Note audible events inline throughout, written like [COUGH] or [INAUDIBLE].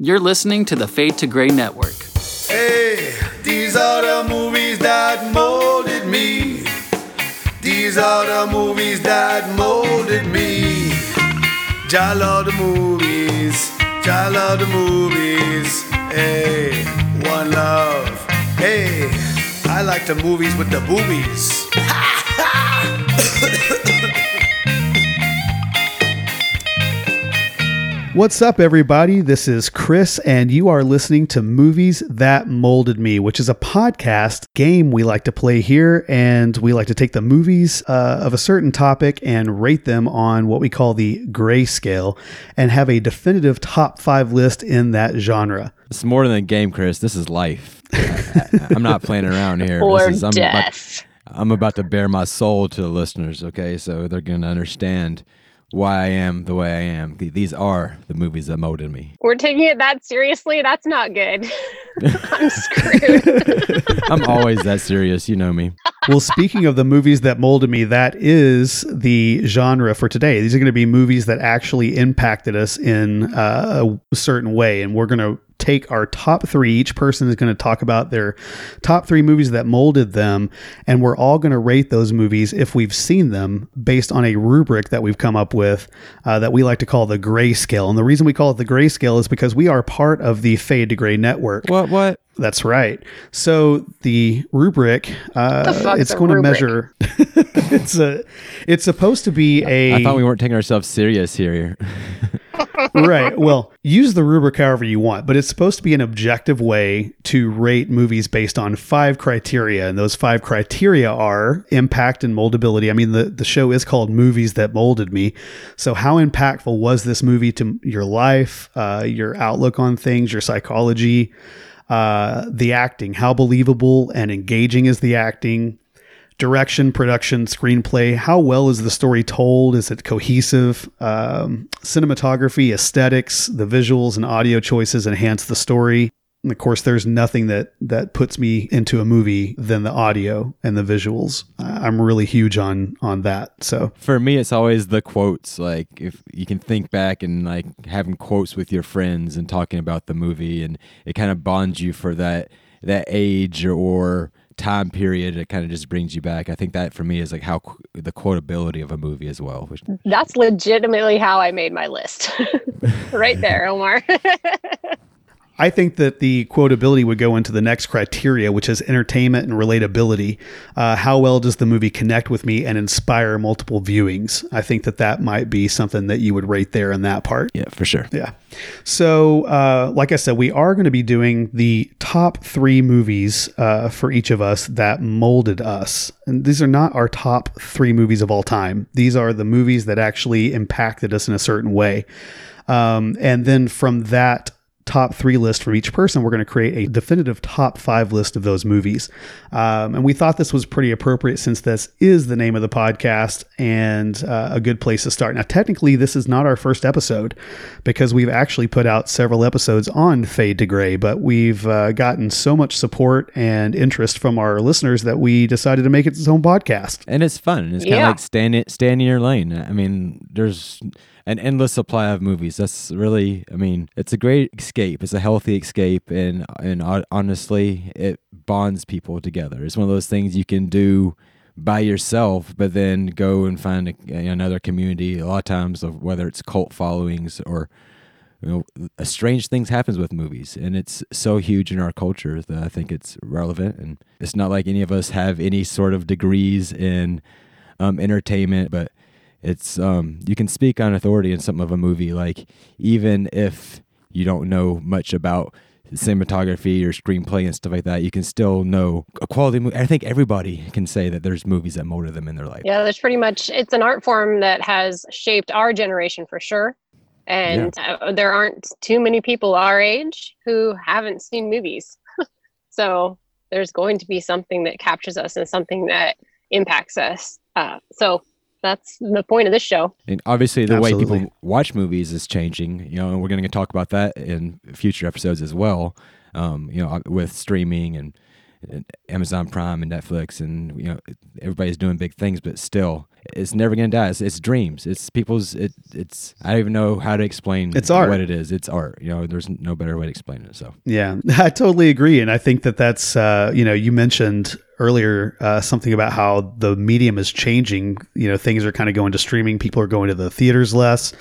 You're listening to the Fade to Gray Network. Hey, these are the movies that molded me. These are the movies that molded me. I love the movies. I love the movies. Hey, one love. Hey, I like the movies with the boobies. [LAUGHS] What's up, everybody? This is Chris, and you are listening to Movies That Molded Me, which is a podcast game we like to play here. And we like to take the movies uh, of a certain topic and rate them on what we call the gray scale and have a definitive top five list in that genre. It's more than a game, Chris. This is life. [LAUGHS] I, am not playing around here. Or this is, I'm death. About, I'm about to bare my soul to the listeners, okay? So they're going to understand why I am the way I am. These are the movies that molded me. We're taking it that seriously. That's not good. [LAUGHS] I'm screwed. [LAUGHS] I'm always that serious. You know me. well, speaking of the movies that molded me, that is the genre for today. These are going to be movies that actually impacted us in uh, a certain way. And we're going to take our top three. Each person is going to talk about their top three movies that molded them. And we're all going to rate those movies if we've seen them based on a rubric that we've come up with uh, that we like to call the gray scale. And the reason we call it the gray scale is because we are part of the Fade to Gray network. What? What? That's right. So the rubric, uh, The it's a going to measure. [LAUGHS] it's a. It's supposed to be a. I thought we weren't taking ourselves serious here. [LAUGHS] right. Well, use the rubric however you want, but it's supposed to be an objective way to rate movies based on five criteria. And those five criteria are impact and moldability. I mean, the, the show is called Movies That Molded Me. So, how impactful was this movie to your life, uh, your outlook on things, your psychology, uh, the acting? How believable and engaging is the acting? Direction, production, screenplay. How well is the story told? Is it cohesive? Um, cinematography, aesthetics, the visuals and audio choices enhance the story. And of course, there's nothing that that puts me into a movie than the audio and the visuals. I'm really huge on on that. So For me, it's always the quotes. Like if you can think back and like having quotes with your friends and talking about the movie, and it kind of bonds you for that that age or time period. It kind of just brings you back. I think that for me is like how qu- the quotability of a movie as well. Which, That's legitimately how I made my list. [LAUGHS] right there, Omar. [LAUGHS] I think that the quotability would go into the next criteria, which is entertainment and relatability. Uh, how well does the movie connect with me and inspire multiple viewings? I think that that might be something that you would rate there in that part. yeah, for sure. Yeah. So, uh, like I said, we are going to be doing the top three movies uh, for each of us that molded us. And these are not our top three movies of all time. These are the movies that actually impacted us in a certain way. Um, and then from that top three list for each person, we're going to create a definitive top five list of those movies. Um, and we thought this was pretty appropriate since this is the name of the podcast and uh, a good place to start. Now, technically, this is not our first episode because we've actually put out several episodes on Fade to Gray, but we've uh, gotten so much support and interest from our listeners that we decided to make it its own podcast. and it's fun. It's kind of Yeah. like standing stand in your lane. I mean, there's an endless supply of movies. That's really, I mean, it's a great escape. It's a healthy escape, and and honestly, it bonds people together. It's one of those things you can do by yourself, but then go and find a, another community. A lot of times, of whether it's cult followings or you know, strange things happens with movies, and it's so huge in our culture that I think it's relevant. And it's not like any of us have any sort of degrees in um, entertainment, but it's um, you can speak on authority in something of a movie. Like even if you don't know much about cinematography or screenplay and stuff like that, you can still know a quality movie. I think everybody can say that there's movies that molded them in their life. yeah, there's pretty much, it's an art form that has shaped our generation for sure. And uh, there aren't too many people our age who haven't seen movies. [LAUGHS] so there's going to be something that captures us and something that impacts us. Uh, so that's the point of this show. And obviously, the way people watch movies is changing. You know, and we're going to talk about that in future episodes as well. Um, you know, with streaming and, and Amazon Prime and Netflix, and you know, everybody's doing big things, but still, it's never gonna die. It's, it's dreams. It's people's. It, it's I don't even know how to explain. It's art. What it is. It's art. You know, there's no better way to explain it. So Yeah, [LAUGHS] I totally agree, and I think that that's uh, you know you mentioned earlier uh, something about how the medium is changing. You know, things are kind of going to streaming. People are going to the theaters less,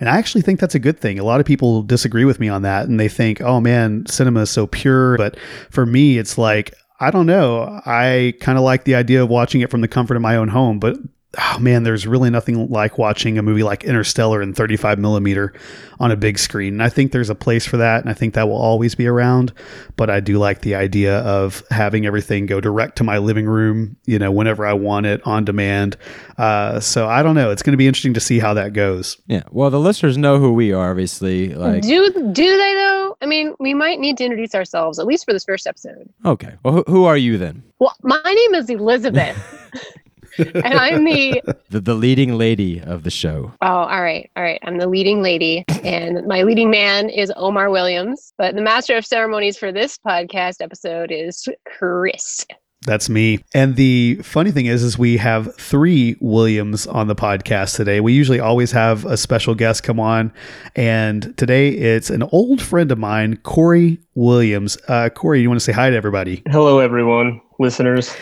and I actually think that's a good thing. A lot of people disagree with me on that, and they think, "Oh man, cinema is so pure." But for me, it's like I don't know. I kind of like the idea of watching it from the comfort of my own home, but oh man, there's really nothing like watching a movie like Interstellar in 35 millimeter on a big screen. And I think there's a place for that, and I think that will always be around. But I do like the idea of having everything go direct to my living room, you know, whenever I want it on demand. Uh, so I don't know. It's going to be interesting to see how that goes. yeah. Well, the listeners know who we are. Obviously, like do do they though? I mean, we might need to introduce ourselves at least for this first episode. okay. Well, who, who are you then? Well, my name is Elizabeth, [LAUGHS] and I'm the [LAUGHS] The the leading lady of the show. oh, all right, all right. I'm the leading lady, and my leading man is Omar Williams. But the master of ceremonies for this podcast episode is Chris. That's me. And the funny thing is, is we have three Williams on the podcast today. We usually always have a special guest come on, and today it's an old friend of mine, Corey Williams. Uh, Corey, you want to say hi to everybody? Hello, everyone, listeners,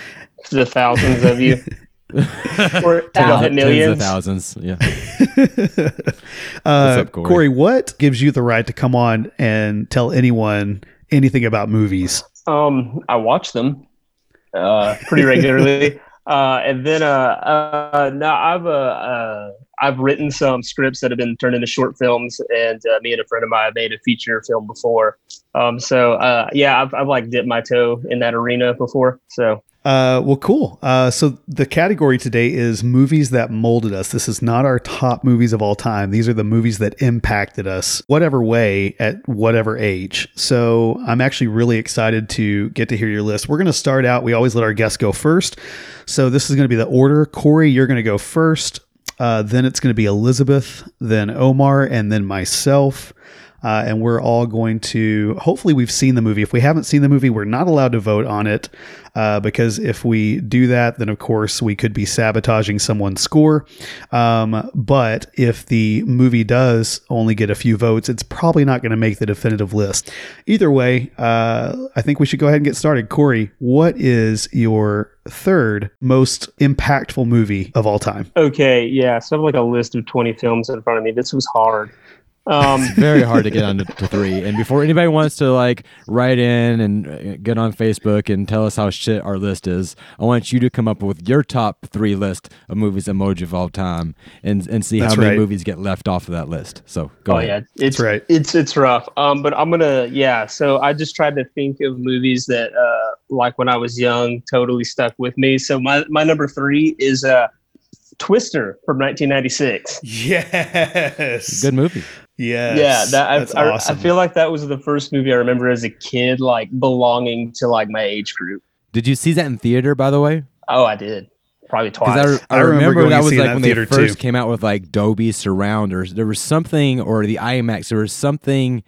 to the thousands of you. [LAUGHS] [LAUGHS] Or Tens, about tens of millions. thousands. Yeah. [LAUGHS] uh, up, Corey? Corey, what gives you the right to come on and tell anyone anything about movies? Um, I watch them uh, pretty regularly, [LAUGHS] uh, and then uh, uh, now I've uh, uh, I've written some scripts that have been turned into short films, and uh, me and a friend of mine made a feature film before. Um, so uh, yeah, I've, I've like dipped my toe in that arena before. So Uh, well, cool. Uh, so the category today is movies that molded us. This is not our top movies of all time. These are the movies that impacted us, whatever way, at whatever age. So I'm actually really excited to get to hear your list. We're going to start out. We always let our guests go first. So this is going to be the order. Corey, you're going to go first. Uh, then it's going to be Elizabeth, then Omar, and then myself. Uh, and we're all going to hopefully we've seen the movie. If we haven't seen the movie we're not allowed to vote on it uh, because if we do that then of course we could be sabotaging someone's score. Um, but if the movie does only get a few votes it's probably not going to make the definitive list. Either way uh, i think we should go ahead and get started. Corey what is your third most impactful movie of all time? Okay, yeah, so I have like a list of twenty films in front of me. This was hard. Um, very hard to get on to, to three. And before anybody wants to like write in and uh, get on Facebook and tell us how shit our list is, I want you to come up with your top three list of movies emoji of all time, and and see That's how many right. movies get left off of that list. So go oh ahead. yeah, it's right. It's it's rough. Um, but I'm gonna yeah. So I just tried to think of movies that uh, like when I was young, totally stuck with me. So my my number three is uh, Twister from 1996. yes Good movie. yes yeah, that I, that's I, awesome I feel like that was the first movie I remember as a kid, like belonging to like my age group. Did you see that in theater, by the way? Oh, I did probably twice. Because I, I, I remember remember, going that was like that when they theater, first too. came out with like Dolby Surround or there was something or the IMAX. There was something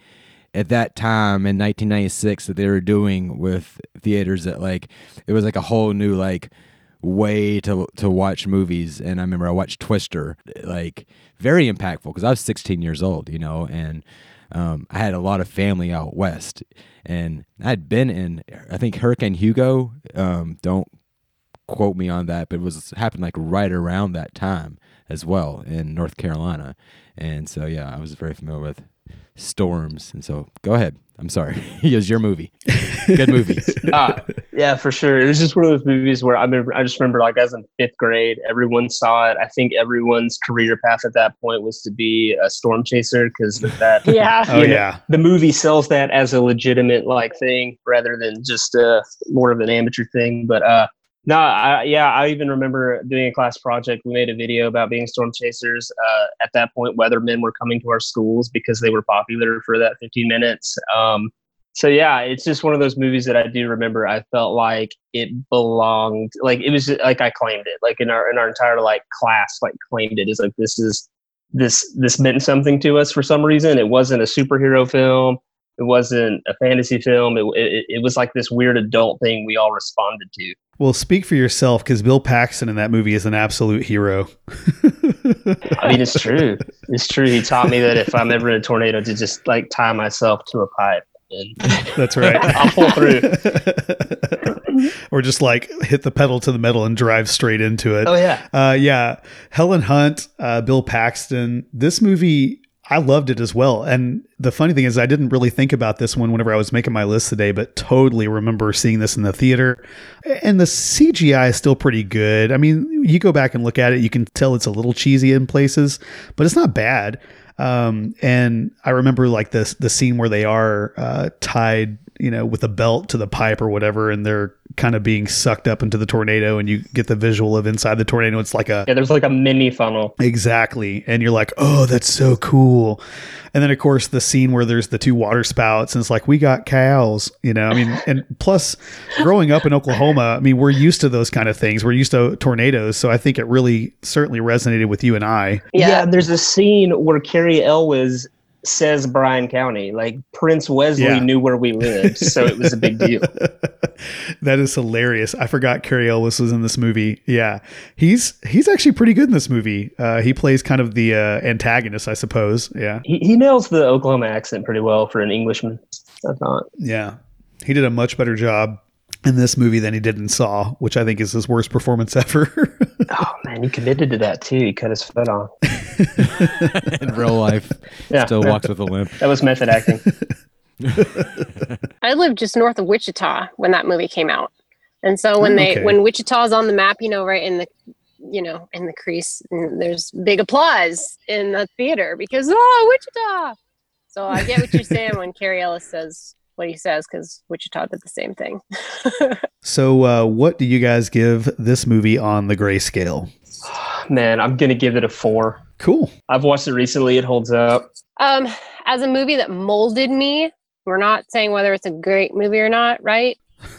at that time in 1996 that they were doing with theaters that like it was like a whole new like way to to watch movies. And I remember I watched Twister, like very impactful because I was 16 years old, you know, and um, I had a lot of family out west, and I had been in I think Hurricane Hugo. Um, don't quote me on that, but it was happened like right around that time as well in North Carolina. And so yeah, I was very familiar with storms. And so go ahead. I'm sorry. [LAUGHS] it was your movie. Good movie. Ah, [LAUGHS] yeah, for sure. It was just one of those movies where I remember. I just remember, like, as in fifth grade, everyone saw it. I think everyone's career path at that point was to be a storm chaser because that. [LAUGHS] Yeah. oh know, yeah the movie sells that as a legitimate like thing rather than just uh, more of an amateur thing. But uh, no, I, yeah, I even remember doing a class project. We made a video about being storm chasers. Uh, at that point, weathermen were coming to our schools because they were popular for that 15 minutes. Um, so yeah, it's just one of those movies that I do remember. I felt like it belonged, like it was like I claimed it, like in our in our entire like class, like claimed it as like this is this this meant something to us for some reason. It wasn't a superhero film. It wasn't a fantasy film. It, it, it was like this weird adult thing we all responded to. Well, speak for yourself because Bill Paxton in that movie is an absolute hero. I mean, it's true. It's true. He taught me that if I'm ever in a tornado, to just like tie myself to a pipe and That's right. [LAUGHS] I'll pull through. [LAUGHS] or just like hit the pedal to the metal and drive straight into it. Oh yeah. Uh, yeah, Helen Hunt, uh, Bill Paxton. This movie, I loved it as well. And the funny thing is, I didn't really think about this one whenever I was making my list today, but totally remember seeing this in the theater. And the CGI is still pretty good. I mean, you go back and look at it, you can tell it's a little cheesy in places, but it's not bad. Um, and I remember like this the scene where they are uh, tied, you know, with a belt to the pipe or whatever, and they're kind of being sucked up into the tornado, and you get the visual of inside the tornado. It's like a Yeah, there's like a mini funnel. Exactly. And you're like, oh, that's so cool. And then, of course, the scene where there's the two water spouts, and it's like, we got cows, you know? I mean, [LAUGHS] and plus, growing up in Oklahoma, I mean, we're used to those kind of things. We're used to tornadoes. So I think it really certainly resonated with you and I. Yeah. there's a scene where Cary Elwes says Bryan County. Like Prince Westley Yeah. knew where we lived, so it was a big deal. [LAUGHS] that is hilarious. I forgot Cary Elwes was in this movie. Yeah, he's he's actually pretty good in this movie. Uh, he plays kind of the uh, antagonist, I suppose. Yeah, He, he nails the Oklahoma accent pretty well for an Englishman. I thought. yeah, he did a much better job in this movie than he did in Saw, which I think is his worst performance [LAUGHS] ever. Oh man, he committed to that too. He cut his foot on. [LAUGHS] in real life, Yeah. still walks with a limp. That was method acting. I lived just north of Wichita when that movie came out. And so when Oh, they okay. when Wichita's on the map, you know, right in the you know, in the crease, and there's big applause in the theater because oh, Wichita. So I get what you're saying when Cary Elwes says what he says because Wichita did the same thing. [LAUGHS] so, uh, what do you guys give this movie on the grayscale? [SIGHS] Man, I'm gonna give it a four. Cool. I've watched it recently. It holds up. Um, as a movie that molded me, we're not saying whether it's a great movie or not, right? [LAUGHS]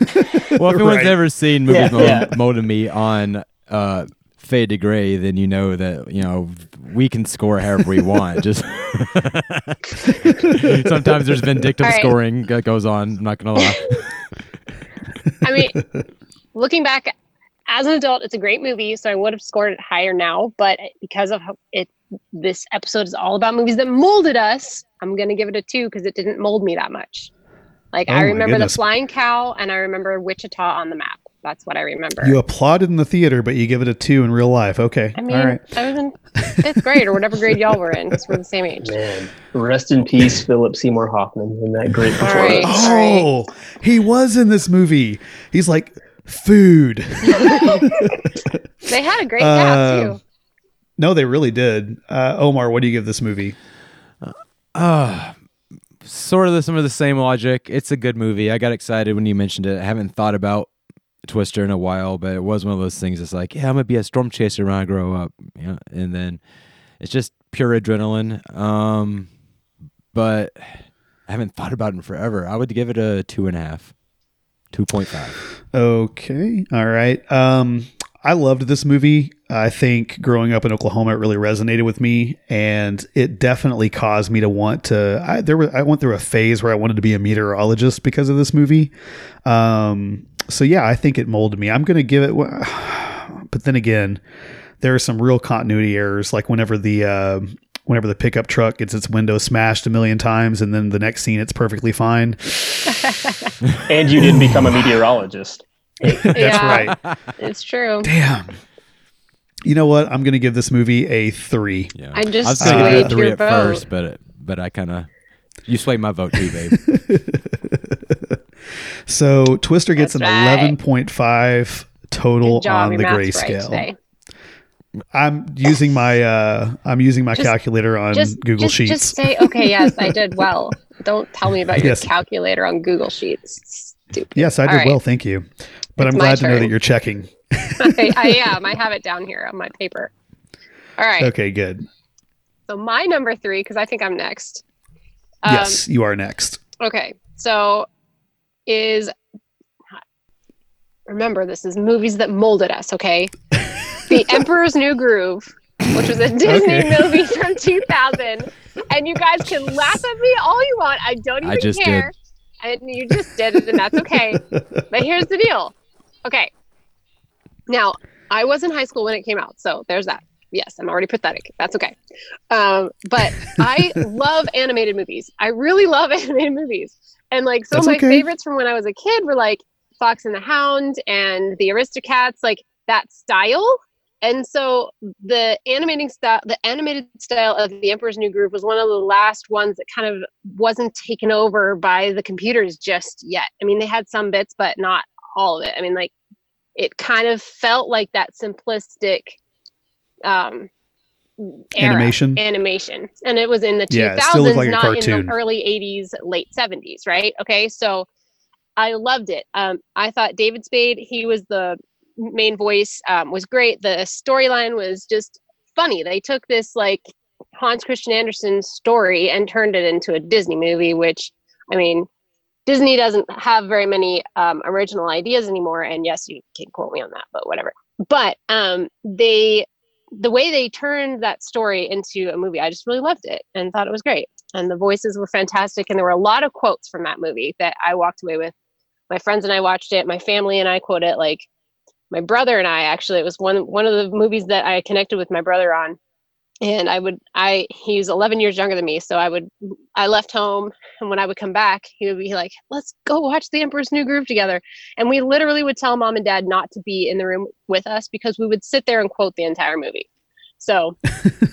Well, if anyone's [LAUGHS] Right. ever seen movies Yeah, mold, yeah. molded me on uh, Fade to Gray, then you know that you know we can score however we want. [LAUGHS] Just [LAUGHS] sometimes there's vindictive All right. scoring that goes on. I'm not gonna lie. [LAUGHS] I mean, looking back as an adult, it's a great movie, so I would have scored it higher now. But because of how it, this episode is all about movies that molded us. I'm gonna give it a two because it didn't mold me that much. Like Oh I remember the flying cow, and I remember Wichita on the map. That's what I remember. You applauded in the theater, but you give it a two in real life. Okay. I mean, All right. I was in fifth grade or whatever grade y'all were in, because we're the same age. [LAUGHS] Man, rest in peace, Philip Seymour Hoffman, in that great All right. performance. Oh, he was in this movie. He's like food. [LAUGHS] They had a great cast Um, too. no, they really did. Uh, Omar, what do you give this movie? Uh, sort of the, some of the same logic. It's a good movie. I got excited when you mentioned it. I haven't thought about Twister in a while, but it was one of those things. It's like, yeah, I'm gonna be a storm chaser when I grow up. You know? and then it's just pure adrenaline. Um, but I haven't thought about it in forever. I would give it a two and a half, two point five. Okay. All right. Um, I loved this movie. I think growing up in Oklahoma, it really resonated with me, and it definitely caused me to want to. I there was I went through a phase where I wanted to be a meteorologist because of this movie. Um, so yeah, I think it molded me. I'm going to give it, [SIGHS] but then again, there are some real continuity errors, like whenever the. Uh, Whenever the pickup truck gets its window smashed a million times, and then the next scene it's perfectly fine. [LAUGHS] And you didn't become a meteorologist. [LAUGHS] That's yeah, right. it's true. Damn. You know what? I'm going to give this movie a three. Yeah, I just I was gonna give it a three your at vote. first, but it, but I kind of you swayed my vote too, babe. [LAUGHS] So Twister gets That's an right. 11.5 total job. on the math's right grayscale. I'm using my uh I'm using my Just- calculator on Just Google just, Sheets. Just say, okay, yes, I did well. [LAUGHS] Don't tell me about your calculator on Google Sheets. Stupid. yes, I did All right. well, thank you. But It's I'm glad to know that you're checking. [LAUGHS] I, I [LAUGHS] am. I have it down here on my paper. All right. Okay, good. So my number three, because I think I'm next. Um, yes, you are next. Okay. So is remember this is movies that molded us. Okay. [LAUGHS] the Emperor's New Groove, which was a Disney Okay. movie from 2000, and you guys can laugh at me all you want. I don't even I just care. And you just did it, and that's okay. but here's the deal. Okay. Now, I was in high school when it came out, so there's that. Yes, I'm already pathetic. That's okay. Um, but I [LAUGHS] love animated movies. I really love [LAUGHS] animated movies. And like some That's of my okay. favorites from when I was a kid were like Fox and the Hound and the Aristocats, like that style. And so the animating style, the animated style of the Emperor's New Groove was one of the last ones that kind of wasn't taken over by the computers just yet. I mean, they had some bits, but not all of it. I mean, like it kind of felt like that simplistic um era, Animation? animation. And it was in the 2000s Yeah, it still looked like a not in the early 80s late 70s right? Okay so i loved it. Um i thought david spade he was the main voice um, was great. The storyline was just funny. They took this like hans christian andersen story and turned it into a disney movie which i mean disney doesn't have very many um, original ideas anymore. And yes you can quote me on that but whatever. But um they the way they turned that story into a movie, I just really loved it and thought it was great. And the voices were fantastic. And there were a lot of quotes from that movie that I walked away with. My friends and I watched it. My family and I quote it. Like my brother and I actually, it was one one of the movies that I connected with my brother on. And I would, I he's 11 years younger than me, so I would, I left home, and when I would come back, he would be like, "Let's go watch The Emperor's New Groove together." And we literally would tell mom and dad not to be in the room with us because we would sit there and quote the entire movie. So, [LAUGHS]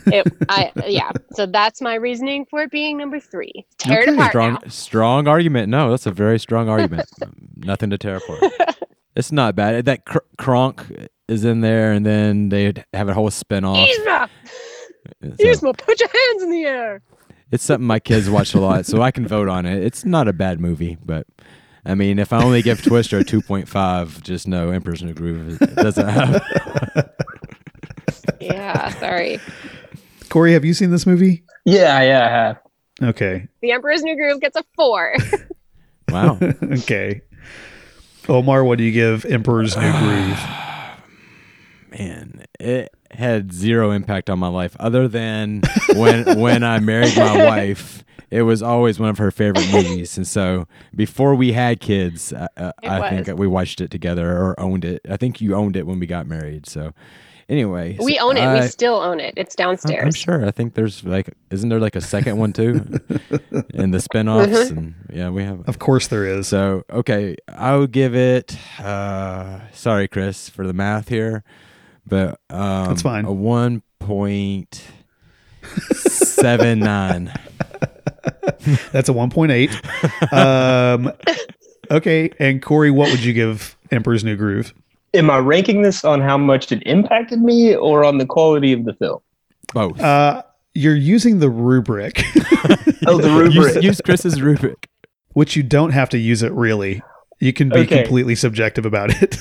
it, I yeah. So that's my reasoning for it being number three. Tear it apart strong, now. strong argument. No, that's a very strong argument. [LAUGHS] Nothing to tear apart. [LAUGHS] It's not bad. That cr- Kronk is in there, and then they have a whole spinoff. Yzma, So Yzma, put your hands in the air. it's something my kids watch a lot, so I can vote on it. It's not a bad movie, but I mean, if I only give Twister a two point five, just know Emperor's New Groove it doesn't have. [LAUGHS] Yeah, sorry. Corey, have you seen this movie? Yeah, yeah, I have. Okay. The Emperor's New Groove gets a four. [LAUGHS] Wow. [LAUGHS] okay. Omar, what do you give Emperor's New Groove? [SIGHS] man, it had zero impact on my life other than when [LAUGHS] when I married my wife. It was always one of her favorite movies, and so before we had kids, I, uh, I was. think we watched it together or owned it. I think you owned it when we got married. So, anyway, we so own it. I- we still own it. It's I'm- downstairs. I'm sure. I think there's like, isn't there like a second one too, [LAUGHS] and the spinoffs, Mm-hmm. and yeah, we have. Of course there is. So okay, I would give it. Uh, sorry, Chris, for the math here, but um, That's fine. A one point seven nine. [LAUGHS] That's a 1.8. um, okay. And Corey, what would you give Emperor's New Groove? Am I ranking this on how much it impacted me or on the quality of the film? Both. Uh, you're using the rubric, [LAUGHS] Oh, the [LAUGHS] use, rubric. use Chris's rubric. which you don't have to use it really. You can be Okay. completely subjective about it.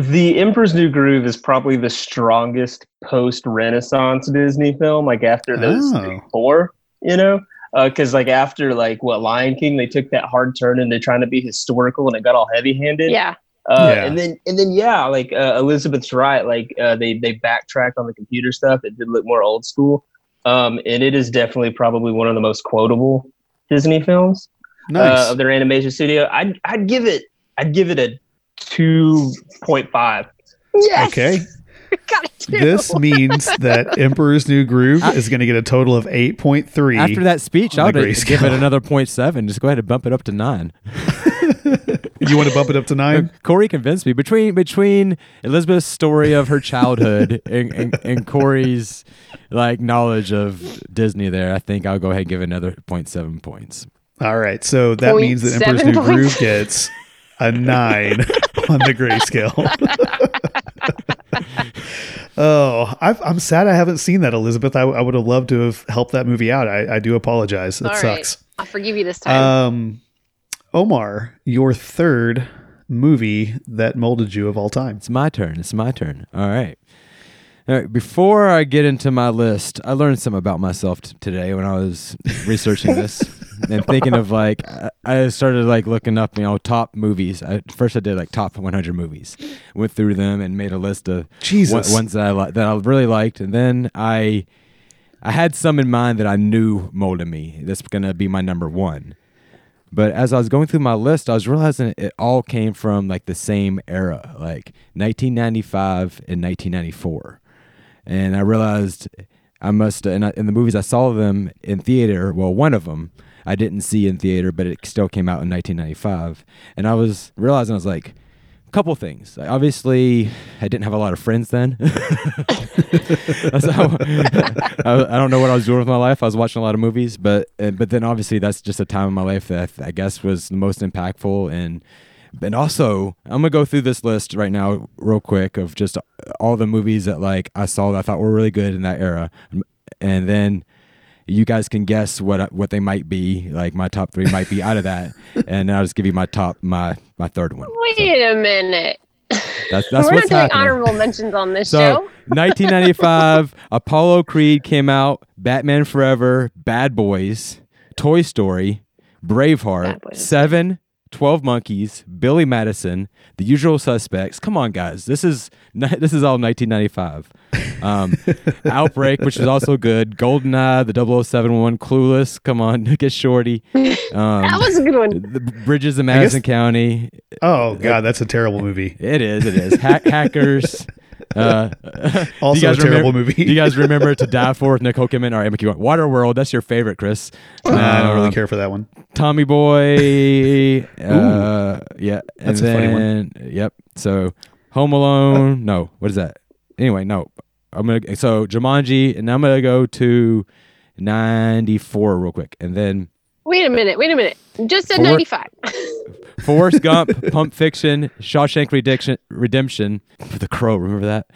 The Emperor's New Groove is probably the strongest post-Renaissance Disney film, like after those Oh. four, you know? Because like after like what Lion King, they took that hard turn into trying to be historical, and it got all heavy-handed. yeah. Uh, Yeah. And then and then yeah, like uh, Elizabeth's right. Like uh, they they backtracked on the computer stuff. It did look more old school. Um, and it is definitely probably one of the most quotable Disney films nice. uh, of their animation studio. I'd I'd give it I'd give it a two point five. Yes. okay. [LAUGHS] Got it too. This means that [LAUGHS] Emperor's New Groove is going to get a total of 8.3. After that speech, I on would give grayscale. it [LAUGHS] another point seven. Just go ahead and bump it up to nine. you want to bump it up to nine? Corey convinced me between between Elizabeth's story of her childhood and, and, and Corey's like knowledge of Disney. There, I think I'll go ahead and give it another 0.7 points. All right. So that Point means that Emperor's New. Groove gets a nine on the grayscale. oh, I've, I'm sad I haven't seen that, Elizabeth. I, I would have loved to have helped that movie out. I, I do apologize. It All right. sucks. I'll forgive you this time. Um, Omar, your third movie that molded you of all time. It's my turn. It's my turn. All right. All right. Before I get into my list, I learned something about myself t- today when I was researching this [LAUGHS] and thinking of like I- I started like looking up you know top movies. I, first I did like top 100 movies, went through them and made a list of Jesus. one- ones that I li- that I really liked, and then I I had some in mind that I knew molded me. That's gonna be my number one. But as I was going through my list, I was realizing it all came from like the same era, like 1995 and 1994. And I realized I must, and I, in the movies I saw them in theater, well, one of them I didn't see in theater, but it still came out in 1995. And I was realizing I was like, a couple things. Obviously, I didn't have a lot of friends then. [LAUGHS] How- [LAUGHS] I, I don't know what I was doing with my life. I was watching a lot of movies, but uh, but then obviously that's just a time in my life that I guess was the most impactful and. And also, I'm gonna go through this list right now, real quick, of just all the movies that like I saw that I thought were really good in that era, and then you guys can guess what uh, what they might be. Like my top three might be out of that, [LAUGHS] and I'll just give you my top my my third one. Wait So a minute. that's that's We're not what's doing happening. honorable mentions on this [LAUGHS] So, show. [LAUGHS] 1995, Apollo Creed came out, Batman Forever, Bad Boys, Toy Story, Braveheart, Seven, 12 Monkeys, Billy Madison, The Usual Suspects. Come on, guys. This is [LAUGHS] this is all 1995. Um, [LAUGHS] Outbreak, which is also good. GoldenEye, the 007 Clueless. Come on, [LAUGHS] get shorty. Um, that was a good one. the Bridges of Madison County. Oh god, that's a terrible movie. It is. It is. Hack hackers. Uh, [LAUGHS] [LAUGHS] Also you guys a terrible remember- movie. Do you guys remember [LAUGHS] to die for with Nicole Kidman? All right, McKeown. Waterworld. That's your favorite, Chris. Nah, I don't really Um, care for that one. Tommy Boy. uh, yeah. And That's a funny one. Yep. So Home Alone. no. What is that? Anyway, no. I'm gonna so Jumanji, and now I'm gonna go to 94 real quick, and then Wait a minute. Wait a minute. Just said 95. Forrest Gump, Pulp Fiction, Shawshank Redemption, Redemption, The Crow. Remember that?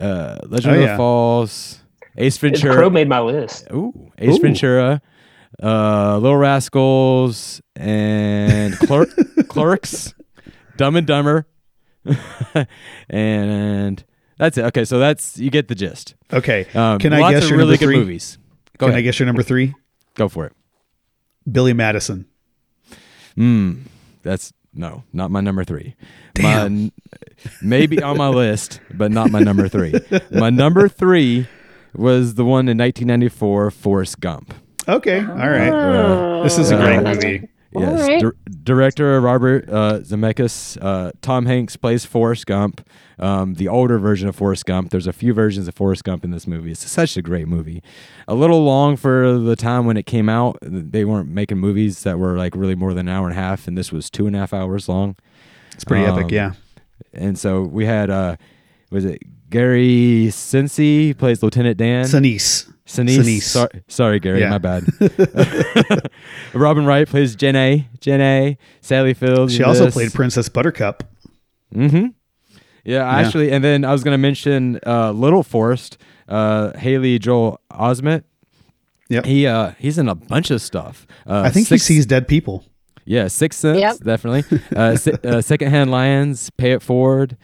Uh, Legend Oh, of yeah. the Falls, Ace The Ventura. Crow made my list. Ooh, Ace Ooh. Ventura, uh, Little Rascals, and Clerk, [LAUGHS] Clerks, Dumb and Dumber, [LAUGHS] and that's it. Okay, so that's you get the gist. Okay. Um, Can I lots guess of your really number good three? movies? Go Can ahead. I guess your number three? Go for it. Billy Madison. Hmm. That's no, not my number three. Damn. My, maybe on my list, but not my number three. My number three was the one in 1994, Forrest Gump. Okay. All right. Oh, This is a great Uh, movie. Yes, All right. dir- director Robert uh, Zemeckis. Uh, Tom Hanks plays Forrest Gump, um, the older version of Forrest Gump. There's a few versions of Forrest Gump in this movie. It's such a great movie. A little long for the time when it came out. They weren't making movies that were like really more than an hour and a half, and this was two and a half hours long. It's pretty Um, epic. Yeah. And so we had, uh, was it Gary Sinise plays Lieutenant Dan? Sinise. Sinise. Sinise. Sor- sorry, Gary, Yeah. my bad. [LAUGHS] [LAUGHS] Robin Wright plays Jen A. Jen A. Sally Fields. She also played Princess Buttercup. Mm-hmm. Yeah, Yeah. actually, and then I was going to mention uh, Little Forrest, uh, Haley Joel Osment. Yep. He uh, he's in a bunch of stuff. Uh, I think Six- he sees dead people. Yeah, Sixth Sense, Yep. definitely. [LAUGHS] Uh, se- uh, Secondhand Lions, Pay It Forward,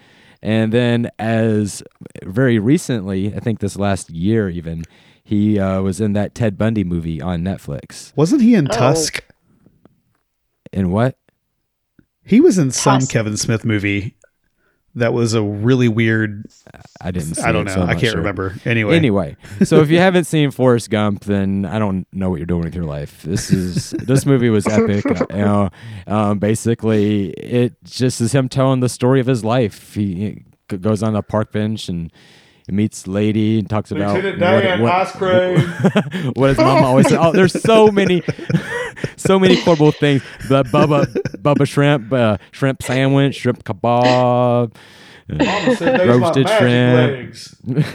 and then as very recently, I think this last year even, he uh, was in that Ted Bundy movie on Netflix. Wasn't he in Oh. Tusk? In what? He was in some Kevin Smith movie that was a really weird. I didn't. See I don't it, know. so I'm I not can't sure. remember. Anyway. Anyway, [LAUGHS] so if you haven't seen Forrest Gump, then I don't know what you're doing with your life. This is this movie was epic. [LAUGHS] you know, um, basically, it just is him telling the story of his life. He, he goes on a park bench and he meets lady and talks about what, what, [LAUGHS] what his mom [LAUGHS] always said. Oh, there's so many, [LAUGHS] so many horrible things. The Bubba Bubba shrimp, uh, shrimp sandwich, shrimp kebab. Uh, roasted shrimp. [LAUGHS]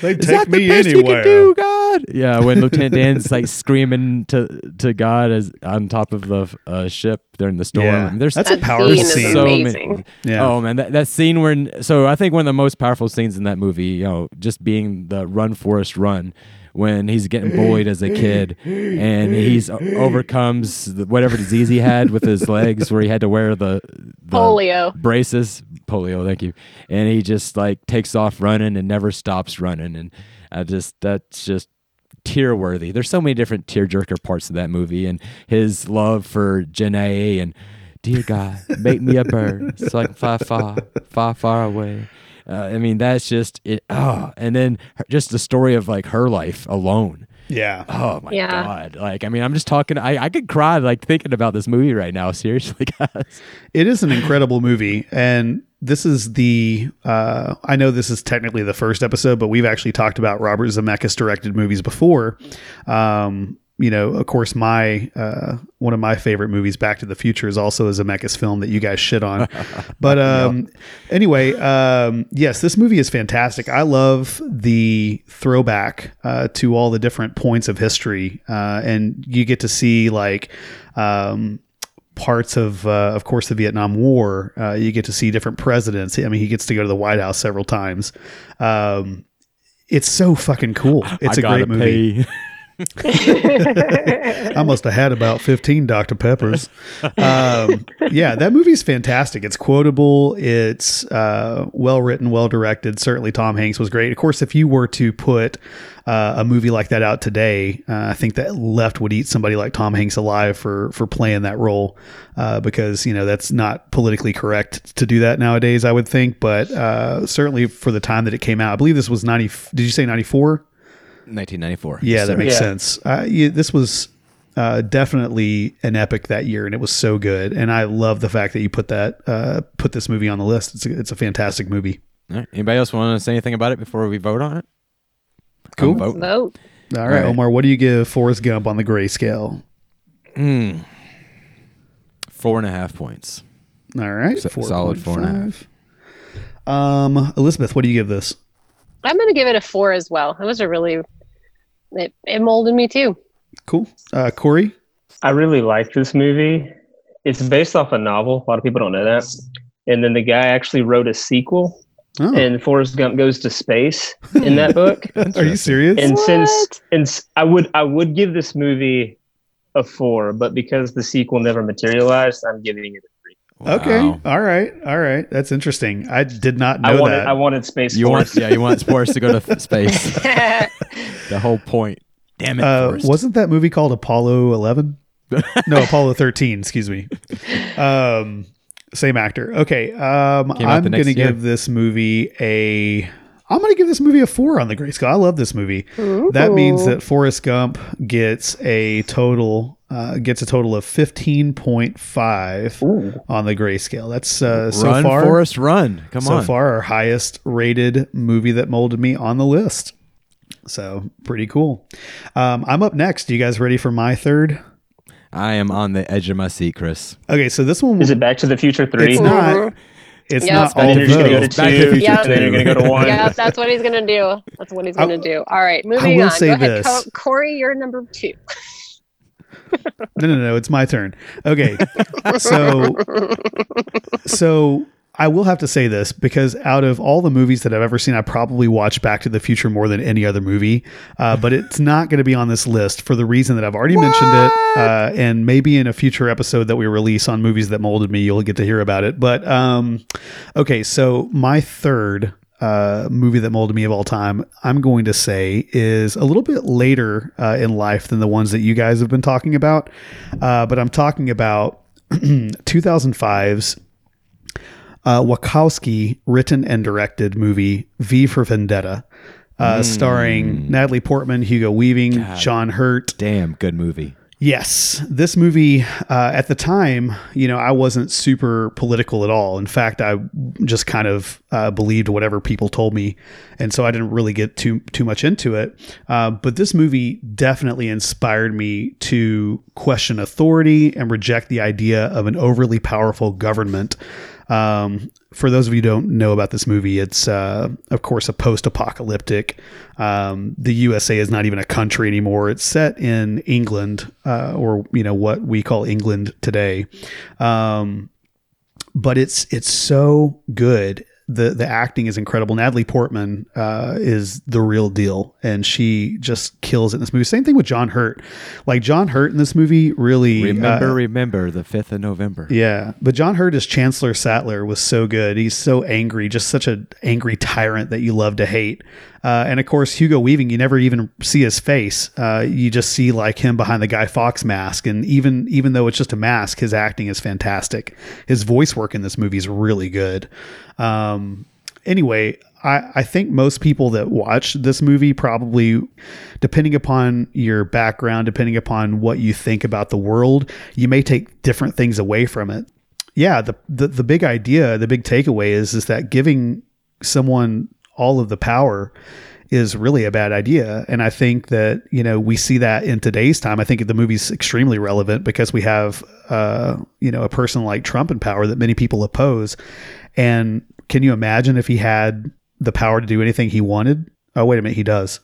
They Is take that the me best you anywhere. can do, God? Yeah, when Lieutenant Dan's like screaming to to God as on top of the uh, ship during the storm. Yeah. There's That's a That powerful scene is scene. so amazing. many. Yeah. Oh man, that, that scene where so I think one of the most powerful scenes in that movie, you know, just being the run Forrest run when he's getting bullied as a kid and he's overcomes whatever disease he had with his legs where he had to wear the, the Polio. braces polio thank you and he just like takes off running and never stops running and i just that's just tear worthy there's so many different tearjerker parts of that movie and his love for Janae and dear god make me a bird so i can fly far far far away uh, i mean that's just it oh and then just the story of like her life alone Yeah. Oh my Yeah. god! Like, I mean, I'm just talking. I I could cry like thinking about this movie right now. [LAUGHS] Seriously, guys. It is an incredible movie, and this is the. Uh, I know this is technically the first episode, but we've actually talked about Robert Zemeckis directed movies before. Um, you know, of course, my uh, one of my favorite movies, Back to the Future, is also a Zemeckis film that you guys shit on. [LAUGHS] but um, anyway, um, yes, this movie is fantastic. I love the throwback uh, to all the different points of history, uh, and you get to see like. Um, parts of, uh, of course, the Vietnam War. Uh, you get to see different presidents. I mean, he gets to go to the White House several times. Um, it's so fucking cool. It's I a great movie. [LAUGHS] [LAUGHS] I must have had about 15 Dr. Peppers. Um, yeah, that movie's fantastic. It's quotable. It's uh, well written, well directed. Certainly, Tom Hanks was great. Of course, if you were to put uh, a movie like that out today, uh, I think that left would eat somebody like Tom Hanks alive for for playing that role, uh, because you know that's not politically correct to do that nowadays. I would think, but uh, certainly for the time that it came out, I believe this was 90. Did you say 94? 1994. Yeah, Yes, that makes Yeah. sense. Uh, yeah, this was uh, definitely an epic that year, and it was so good. And I love the fact that you put that uh, put this movie on the list. It's a, it's a fantastic movie. All right. Anybody else want to say anything about it before we vote on it? Cool. I'm voting. Vote. All right, right. Omar, what do you give Forrest Gump on the grayscale? Hmm. Four and a half points. All right, So- solid four and a half. 4.5. Um, Elizabeth, what do you give this? I'm going to give it a four as well. It was a really, it, it molded me too. Cool. Uh, Corey. I really like this movie. It's based off a novel. A lot of people don't know that. And then the guy actually wrote a sequel, Oh, and Forrest Gump goes to space in that [LAUGHS] book. are you serious? and since and s- I would I would give this movie a four, but because the sequel never materialized, I'm giving it a three. okay. All right. All right. That's interesting. I did not know I wanted that. I wanted Space You want? Yeah, you want sports to go to [LAUGHS] space. [LAUGHS] the whole point. Damn it, Uh, wasn't that movie called Apollo 11? [LAUGHS] no, Apollo 13, excuse me. Um, same actor. Okay. Um, I'm going to give this movie a. I'm going to give this movie a four on the grayscale. I love this movie. That means that Forrest Gump gets a total uh, gets a total of 15.5 Ooh. on the grayscale. That's uh, so run, far Forrest run! Come so on. So far our highest rated movie that molded me on the list. So pretty cool. Um, I'm up next. You guys ready for my third? I am on the edge of my seat, Chris. Okay, so this one Is it Back to the Future three? It's not. It's Yeah. not all then you're just gonna go to Back to the two, Future and then you're gonna go to one. yeah, that's what he's going to do. That's what he's going to do. All right, moving will on. say Go ahead, this. Co- Corey. You're number two. [LAUGHS] No, no, no. It's my turn. Okay, so so I will have to say this because out of all the movies that I've ever seen, I probably watched Back to the Future more than any other movie. Uh, but it's not going to be on this list for the reason that I've already mentioned it, uh, and maybe in a future episode that we release on movies that molded me, you'll get to hear about it. But um, okay, so my third uh, movie that molded me of all time, I'm going to say is a little bit later uh, in life than the ones that you guys have been talking about. Uh, but I'm talking about [CLEARS THROAT] 2005's uh, Wachowski written and directed movie V for Vendetta, uh, starring Natalie Portman, Hugo Weaving, God. John Hurt. Damn, good movie. Yes, this movie uh, at the time, you know, I wasn't super political at all. In fact, I just kind of uh, believed whatever people told me, and so I didn't really get too too much into it. Uh, but this movie definitely inspired me to question authority and reject the idea of an overly powerful government. Um, for those of you who don't know about this movie, it's uh, of course a post-apocalyptic. Um, the USA is not even a country anymore. It's set in England, uh, or you know what we call England today. Um, but it's it's so good. The The acting is incredible. Natalie Portman uh, is the real deal, and she just kills it in this movie. Same thing with John Hurt. Like John Hurt in this movie really Remember, uh, remember the fifth of November. yeah, but John Hurt as Chancellor Sutler was so good. He's so angry, just such an angry tyrant that you love to hate. Uh, and of course, Hugo Weaving, you never even see his face. Uh, you just see like him behind the Guy Fawkes mask. And even even though it's just a mask, his acting is fantastic. His voice work in this movie is really good. Um, anyway, I, I think most people that watch this movie probably, depending upon your background, depending upon what you think about the world, you may take different things away from it. Yeah, the the, the big idea, the big takeaway is is that giving someone all of the power is really a bad idea. And I think that, you know, we see that in today's time. I think the movie's extremely relevant because we have, uh, you know, a person like Trump in power that many people oppose. And can you imagine if he had the power to do anything he wanted? Oh, wait a minute, he does.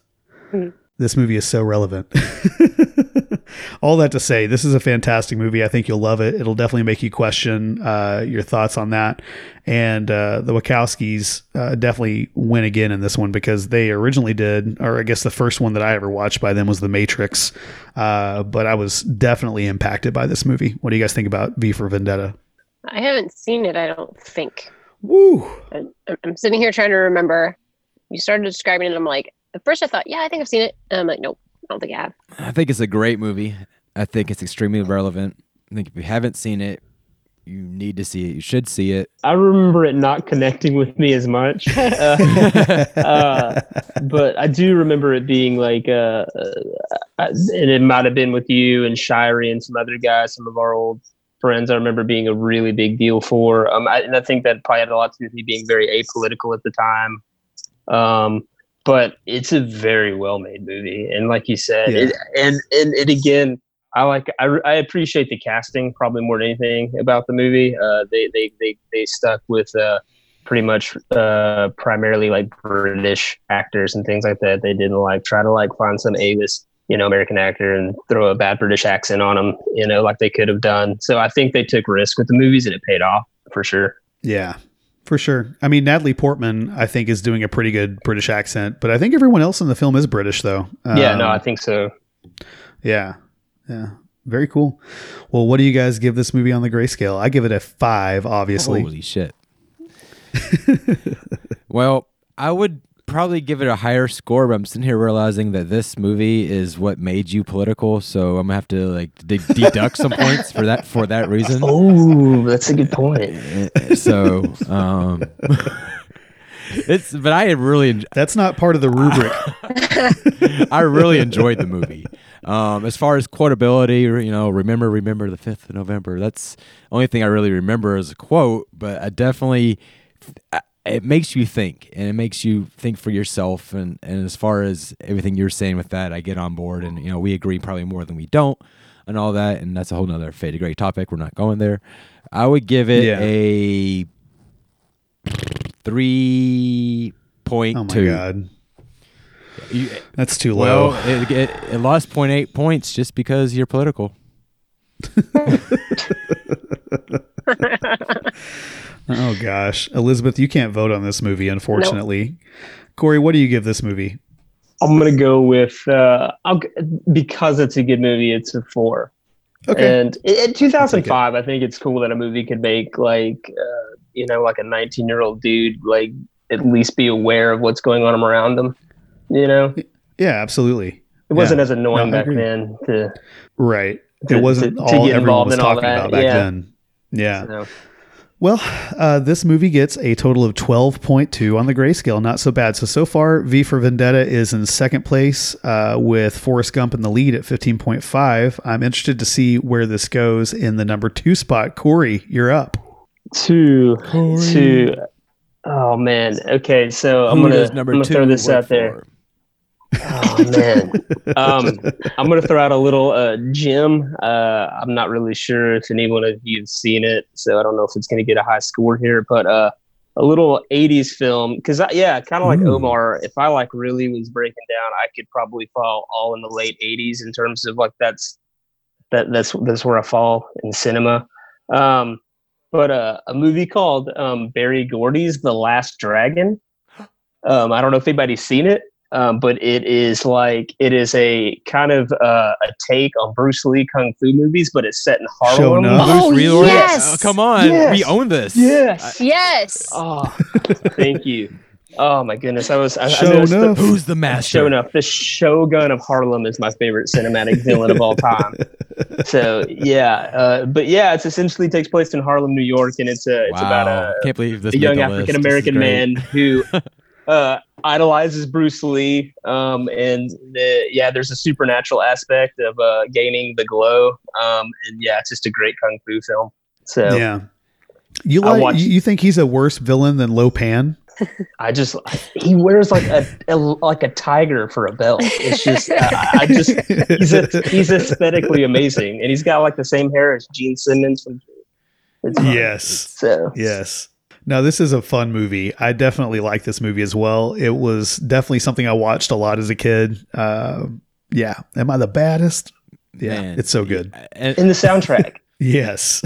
Mhm. This movie is so relevant. [LAUGHS] All that to say, this is a fantastic movie. I think you'll love it. It'll definitely make you question uh, your thoughts on that. And uh, the Wachowskis uh, definitely win again in this one because they originally did, or I guess the first one that I ever watched by them was The Matrix. Uh, but I was definitely impacted by this movie. What do you guys think about V for Vendetta? I haven't seen it. I don't think. Woo! I- I'm sitting here trying to remember. You started describing it. and I'm like, at first I thought, yeah, I think I've seen it. And I'm like, nope, I don't think I have. I think it's a great movie. I think it's extremely relevant. I think if you haven't seen it, you need to see it. You should see it. I remember it not connecting with me as much, [LAUGHS] uh, uh, but I do remember it being like, uh, uh, and it might have been with you and Shirey and some other guys, some of our old friends. I remember being a really big deal for, um, I, and I think that probably had a lot to do with me being very apolitical at the time. Um, but it's a very well made movie, and like you said, Yeah. it, and and it again. I like I, I appreciate the casting probably more than anything about the movie. Uh, they they they they stuck with uh, pretty much uh, primarily like British actors and things like that. They didn't like try to like find some A list you know American actor and throw a bad British accent on them, you know, like they could have done. So I think they took risk with the movies and it paid off for sure. Yeah, for sure. I mean, Natalie Portman, I think, is doing a pretty good British accent, but I think everyone else in the film is British, though. yeah, no, Um, I think so. Yeah. Yeah. Very cool. Well, what do you guys give this movie on the grayscale? I give it a five, obviously. Holy shit. [LAUGHS] well, I would probably give it a higher score, but I'm sitting here realizing that this movie is what made you political, so I'm gonna have to like de- deduct some points for that for that reason. Oh, that's a good [LAUGHS] point. So, um, [LAUGHS] it's but I really en- That's not part of the rubric. [LAUGHS] I really enjoyed the movie. Um, as far as quotability, you know, remember, remember the fifth of November. That's the only thing I really remember as a quote. But I definitely, I- it makes you think, and it makes you think for yourself. And and as far as everything you're saying with that, I get on board, and you know, we agree probably more than we don't, and all that. And that's a whole nother fade to gray topic. We're not going there. I would give it Yeah. a three point oh my two. god. You- That's too low. well, it, it, it lost 0.8 points just because you're political. [LAUGHS] [LAUGHS] [LAUGHS] oh gosh. Elizabeth, you can't vote on this movie, unfortunately. Corey, what do you give this movie? I'm gonna go with uh, I'll, because it's a good movie. It's a four. Okay. And in, in 2005, I think it's cool that a movie could make like uh, you know like a 19 year old dude like at least be aware of what's going on around him. You know, yeah, absolutely. It wasn't Yeah. as annoying No, back then. To Right. To- it wasn't to- to all get everyone was in talking about back yeah. then. Yeah. so. Well, uh, this movie gets a total of 12.2 on the grayscale. Not so bad. So, so far, V for Vendetta is in second place uh, with Forrest Gump in the lead at 15.5. I'm interested to see where this goes in the number two spot. Corey, you're up. to to oh man okay so i'm Who gonna, I'm gonna throw this work out there for? Oh man. Um i'm gonna throw out a little uh gem uh i'm not really sure if anyone of you have seen it so i don't know if it's gonna get a high score here but uh a little 80s film. Because yeah kind of like Ooh. omar. If i like really was breaking down i could probably fall all in the late 80s in terms of like that's that that's that's where i fall in cinema. Um but uh, a movie called um, Berry Gordy's The Last Dragon. Um, I don't know if anybody's seen it, um, but it is like it is a kind of uh, a take on Bruce Lee kung fu movies, but it's set in Harlem. up. Oh, Bruce Lee? yes! Oh, come on. Yes! We own this. Yes. yes. Oh, thank you. Oh my goodness, I was I, I Show the- Who's the master? Sho'nuff, the Shogun of Harlem is my favorite cinematic villain of all time. [LAUGHS] So yeah, uh, but yeah, it's essentially takes place in Harlem, New York, and it's a it's wow. about a Can't believe this a young. African American This is great. man who [LAUGHS] uh, idolizes Bruce Lee, um, and the, yeah, there's a supernatural aspect of uh, gaining the glow, um, and yeah, it's just a great kung fu film. So Yeah. You like watched- you you think he's a worse villain than Lo Pan? [LAUGHS] I just he wears like a, a like a tiger for a belt. It's just I, I just he's a, he's aesthetically amazing, and he's got like the same hair as Gene Simmons from. It's. Yes. So Yes. Now this is a fun movie. I definitely like this movie as well. It was definitely something I watched a lot as a kid. Uh, yeah. Am I the baddest? Yeah. Man, it's so good. And, in the soundtrack. [LAUGHS] Yes.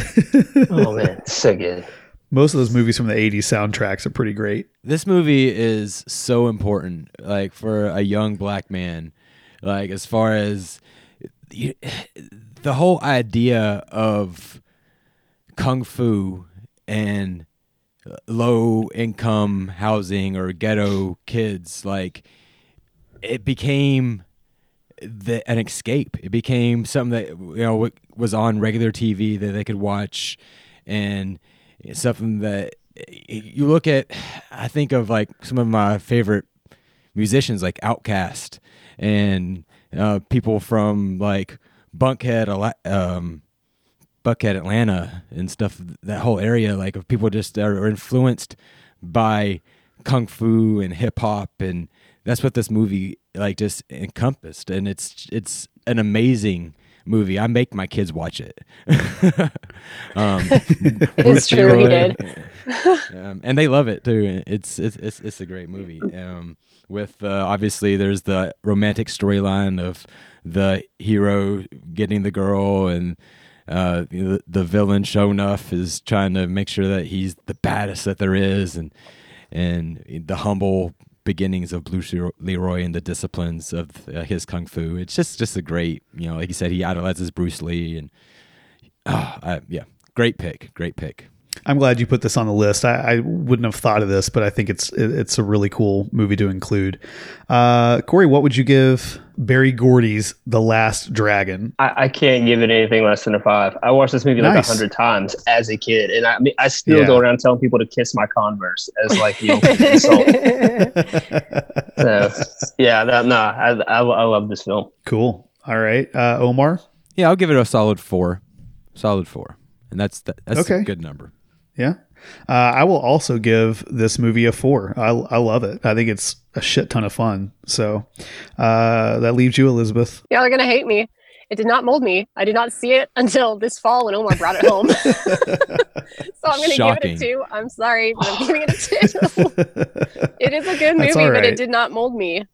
oh man, it's so good. Most of those movies from the 80s soundtracks are pretty great. this movie is so important like for a young black man like as far as you, the whole idea of kung fu and low income housing or ghetto kids like it became the, an escape. It became something that you know was on regular tv that they could watch and something that you look at i think of like some of my favorite musicians like OutKast and uh, people from like Buckhead um, Buckhead atlanta and stuff that whole area like of people just are influenced by kung fu and hip-hop and that's what this movie like just encompassed and it's it's an amazing movie i make my kids watch it [LAUGHS] um, [LAUGHS] It's true, he did. um, and they love it too. It's it's it's, it's a great movie. Um, with uh, obviously there's the romantic storyline of the hero getting the girl, and uh, the, villain Sho'nuff is trying to make sure that he's the baddest that there is, and and the humble beginnings of Bruce Leroy and the disciplines of uh, his kung fu. It's just just a great, you know, like you said, he idolizes Bruce Lee, and oh, I, yeah, great pick, great pick. I'm glad you put this on the list. I, I wouldn't have thought of this, but I think it's it, it's a really cool movie to include. Uh, Corey, what would you give Berry Gordy's The Last Dragon? I, I can't give it anything less than a five. I watched this movie like a hundred times as a kid, and I, I mean, I still Yeah. go around telling people to kiss my Converse as like the [LAUGHS] ultimate insult. [LAUGHS] So yeah, that, no, I, I, I love this film. cool. All right, uh, Omar. Yeah, I'll give it a solid four. Solid four. And that's that, that's Okay. a good number. Yeah. Uh, I will also give this movie a four. I, I love it. I think it's a shit ton of fun. So uh, that leaves you, Elizabeth. Y'all are gonna hate me. It did not mold me. I did not see it [LAUGHS] until this fall when Omar brought it home. [LAUGHS] [LAUGHS] so I'm gonna give it a two. I'm sorry, but I'm giving it a two. it is a good movie, That's all but it did not mold me.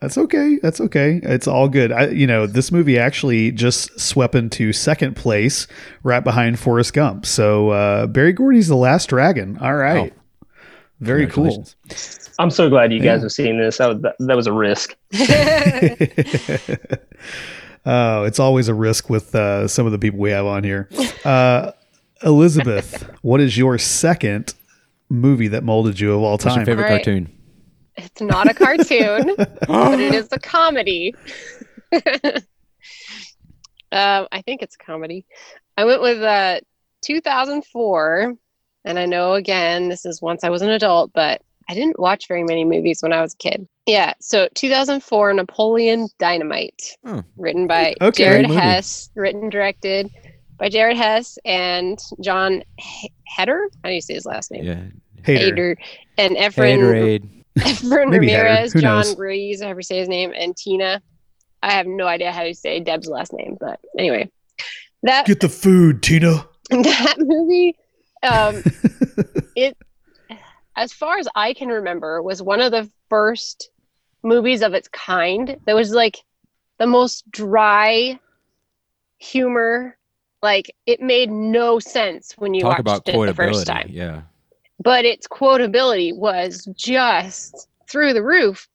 That's okay. That's okay. It's all good. I, you know, this movie actually just swept into second place, right behind Forrest Gump. So uh, Berry Gordy's The Last Dragon. All right. Very cool. I'm so glad you guys Yeah. have seen this. That was, that, that was a risk. [LAUGHS] [LAUGHS] oh, it's always a risk with uh, some of the people we have on here. Uh, Elizabeth, what is your second movie that molded you of all What's your time? favorite All right. cartoon? It's not a cartoon, but it is a comedy. um, [LAUGHS] I think it's a comedy. I went with uh, 2004, and I know again this is once I was an adult, but I didn't watch very many movies when I was a kid. Yeah, so 2004, Napoleon Dynamite, Oh. written by Okay. Jared Hess, written directed by Jared Hess and Jon H- Heder. How do you say his last name? Yeah. Hater. Hader and Efren Haterade. [LAUGHS] Efren Ramirez, John knows? Ruiz, however you say his name, and Tina. I have no idea how to say Deb's last name, but anyway, that Get the food, Tina. [LAUGHS] that movie, um, [LAUGHS] it, as far as I can remember, was one of the first movies of its kind that was like the most dry humor. Like it made no sense when you Talk watched about it the first time Yeah. But its quotability was just through the roof.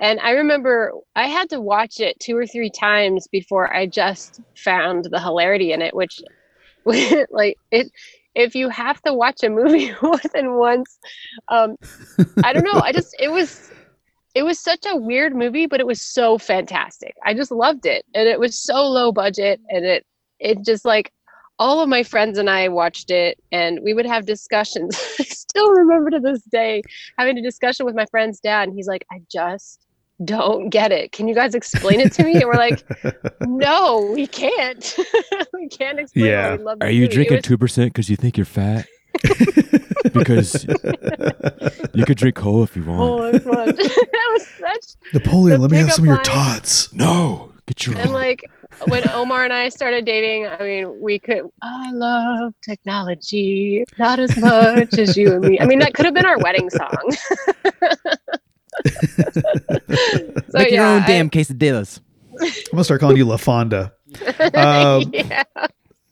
And I remember I had to watch it two or three times before I just found the hilarity in it, which, [LAUGHS] like, it. If you have to watch a movie [LAUGHS] more than once, um, I don't know. I just it was it was such a weird movie, but it was so fantastic. I just loved it, and it was so low budget, and it it just like all of my friends and I watched it, and we would have discussions. [LAUGHS] I still remember to this day having a discussion with my friend's dad, and he's like, "I just don't get it. Can you guys explain it to me?" And we're like, [LAUGHS] "No, we can't. [LAUGHS] we can't explain. Yeah. Why we love Are you movie." Drinking was- two percent because you think you're fat? because you could drink cola if you want. Oh, that was such Napoleon, let me have some of your tots. No, get your. And like when Omar and I started dating, I mean, we could. I love technology, not as much as you and me. I mean, that could have been our wedding song. [LAUGHS] so, Make your own I- damn quesadillas. I'm gonna start calling you LaFawnduh. [LAUGHS] Um, yeah.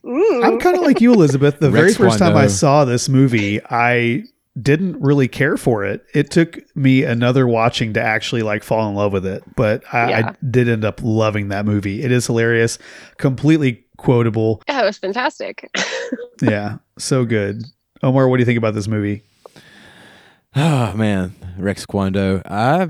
Mm. I'm kind of like you, Elizabeth. The very Rex first time I saw this movie, I didn't really care for it. It took me another watching to actually like fall in love with it, but I, Yeah. I did end up loving that movie. It is hilarious, completely quotable. yeah, it was fantastic. [LAUGHS] Yeah, so good. Omar, what do you think about this movie? Oh man, Rex Kwon Do. I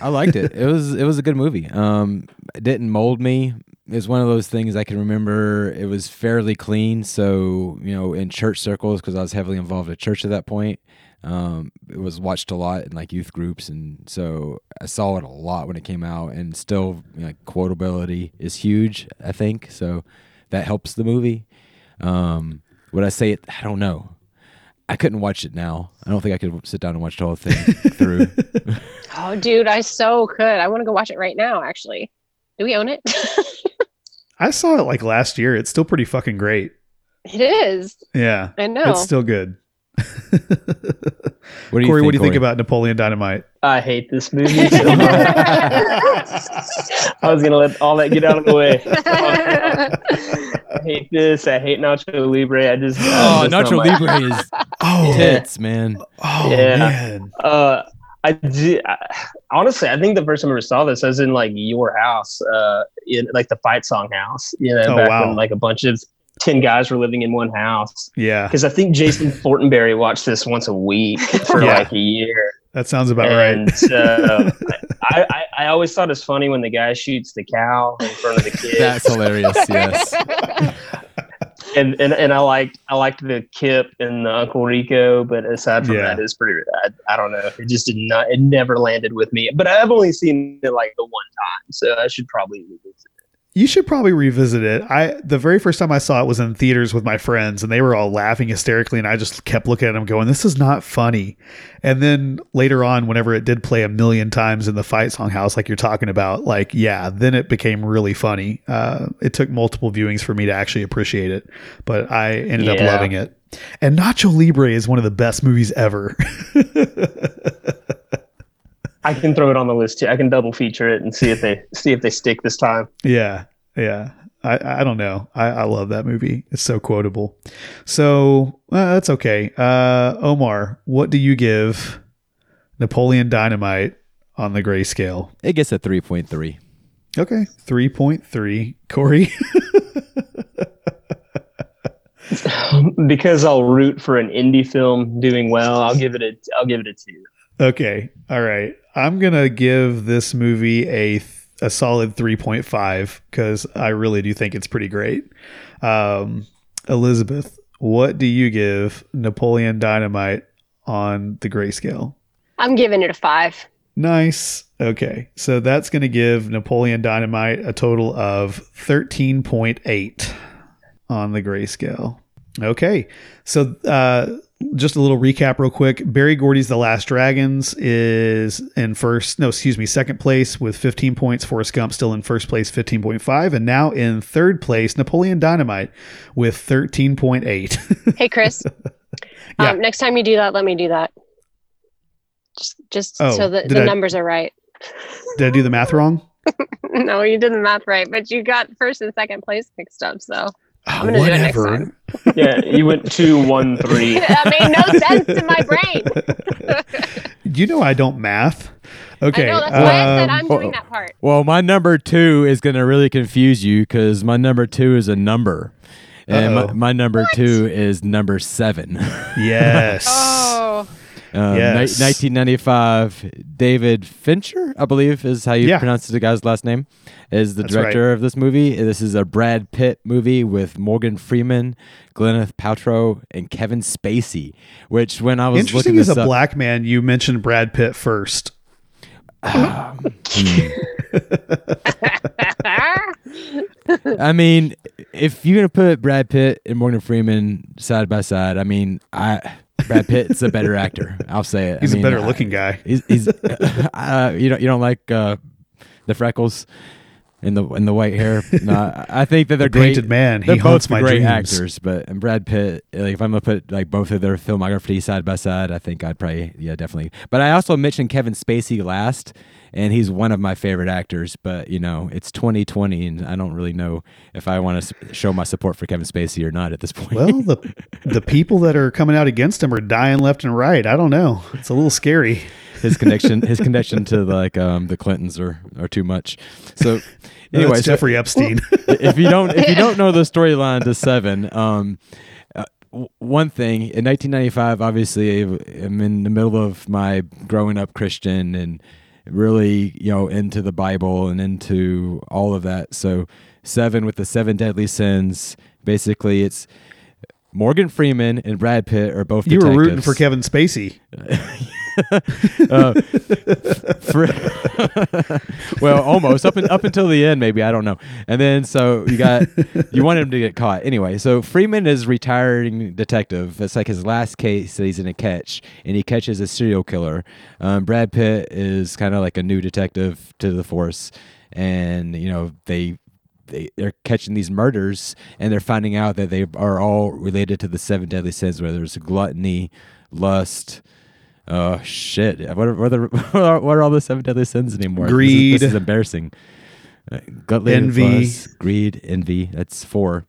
I liked it. It was it was a good movie. Um, it didn't mold me. It was one of those things I can remember. It was fairly clean. So you know, in church circles, because I was heavily involved at church at that point. Um, it was watched a lot in like youth groups, and so I saw it a lot when it came out. And still, you know, like quotability is huge. I think so. That helps the movie. Um, would I say it? I don't know. I couldn't watch it now. I don't think I could sit down and watch the whole thing through. [LAUGHS] oh, dude, I so could. I want to go watch it right now. Actually, do we own it? [LAUGHS] I saw it like last year. It's still pretty fucking great. it is. Yeah, I know. it's still good. [LAUGHS] What do you Corey, think, what do you think Corey? about Napoleon Dynamite? I hate this movie so much. [LAUGHS] I was gonna let all that get out of the way. I hate this. I hate Nacho Libre. I just Oh, I just don't Nacho like- Libre is Oh, tits, man. oh Yeah. man. Uh, I, do, I honestly, I think the first time I ever saw this, I was in like your house, uh, in like the fight song house. You know, Oh, back wow. when like a bunch of ten guys were living in one house. Yeah, Because I think Jason Fortenberry watched this once a week [LAUGHS] for Yeah. like a year. that sounds about and right. uh, I, I, I always thought it's funny when the guy shoots the cow in front of the [LAUGHS] kids. That's hilarious. Yes. [LAUGHS] and, and and I liked I liked the Kip and the Uncle Rico, but aside from Yeah. that, it's pretty. I, I don't know. It just did not. It never landed with me. But I've only seen it like the one time, so I should probably revisit it. You should probably revisit it. I the very first time I saw it was in theaters with my friends, and they were all laughing hysterically, and I just kept looking at them, going, "This is not funny." And then later on, whenever it did play a million times in the fight song house, like you're talking about, like yeah, then it became really funny. Uh, it took multiple viewings for me to actually appreciate it, but I ended up loving it. And Nacho Libre is one of the best movies ever. [LAUGHS] I can throw it on the list too. I can double feature it and see if they see if they stick this time. Yeah, yeah. I, I don't know. I, I love that movie. It's so quotable. So uh, that's okay. Uh, Omar, what do you give Napoleon Dynamite on the grayscale? It gets a 3.3. Okay, three point three. Corey, [LAUGHS] because I'll root for an indie film doing well. I'll give it a I'll give it a two. okay, all right. I'm gonna give this movie a th- a solid three point five because I really do think it's pretty great. Um, Elizabeth, what do you give Napoleon Dynamite on the grayscale? I'm giving it a five. Nice. Okay. So that's going to give Napoleon Dynamite a total of 13.8 on the grayscale. Okay. So uh, just a little recap, real quick. Berry Gordy's The Last Dragons is in first, no, excuse me, second place with 15 points. Forrest Gump still in first place, 15.5. And now in third place, Napoleon Dynamite with 13.8. [LAUGHS] Hey, Chris. [LAUGHS] Yeah. um, next time you do that, let me do that. Just, just Oh, so that the I- numbers are right. Did I do the math wrong? [LAUGHS] no, you did the math right, but you got first and second place mixed up. So Oh, gonna do it next time. [LAUGHS] Yeah, you went two one three. [LAUGHS] that made no sense to my brain. [LAUGHS] you know I don't math. Okay. I know that's why I said um, I'm doing that part. Well, my number two is going to really confuse you because my number two is a number. And my, my number two is number seven. Yes. Oh, Um, ni- 1995, David Fincher, I believe is how you Yeah. pronounce the guy's last name, is the That's director of this movie. This is a Brad Pitt movie with Morgan Freeman, Gwyneth Paltrow, and Kevin Spacey. Which, when I was Interesting looking as this a up, black man, you mentioned Brad Pitt first. [LAUGHS] I mean, if you're gonna put Brad Pitt and Morgan Freeman side by side, I mean, I Brad Pitt's a better actor. I'll say it. He's I mean, a better looking guy. He's, he's [LAUGHS] uh, you don't you don't like uh, the freckles and the and the white hair. No, I- think that they're The painted great. man. He They're haunts both my great dreams. actors, but and Brad Pitt. Like if I'm gonna put like both of their filmography side by side, I think I'd probably yeah definitely. But I also mentioned Kevin Spacey last, and he's one of my favorite actors. But you know it's 2020, and I don't really know if I want to show my support for Kevin Spacey or not at this point. Well, the [LAUGHS] the people that are coming out against him are dying left and right. I don't know. It's a little scary. his connection his connection to like um the Clintons are are too much. So [LAUGHS] No, anyway, it's so- Jeffrey Epstein. [LAUGHS] if you don't if you don't know the storyline to Seven, um, uh, one thing in 1995, obviously, I'm in the middle of my growing up Christian and really you know into the Bible and into all of that. So Seven with the seven deadly sins, basically, it's. Morgan Freeman and Brad Pitt are both you were rooting for Kevin Spacey. [LAUGHS] [LAUGHS] Uh, for, [LAUGHS] well, almost up in, up until the end, maybe I don't know. And then so you got [LAUGHS] you wanted him to get caught anyway. So Freeman is retiring detective. It's like his last case that he's in a catch, and he catches a serial killer. Um, Brad Pitt is kind of like a new detective to the force, and you know they. They, they're catching these murders and they're finding out that they are all related to the seven deadly sins where there's gluttony lust Oh shit! What are, what are, [LAUGHS] what are, what are all the seven deadly sins anymore? This is- Greed. This is, embarrassing. Uh, gut-laden Envy. lust, greed, envy. That's four.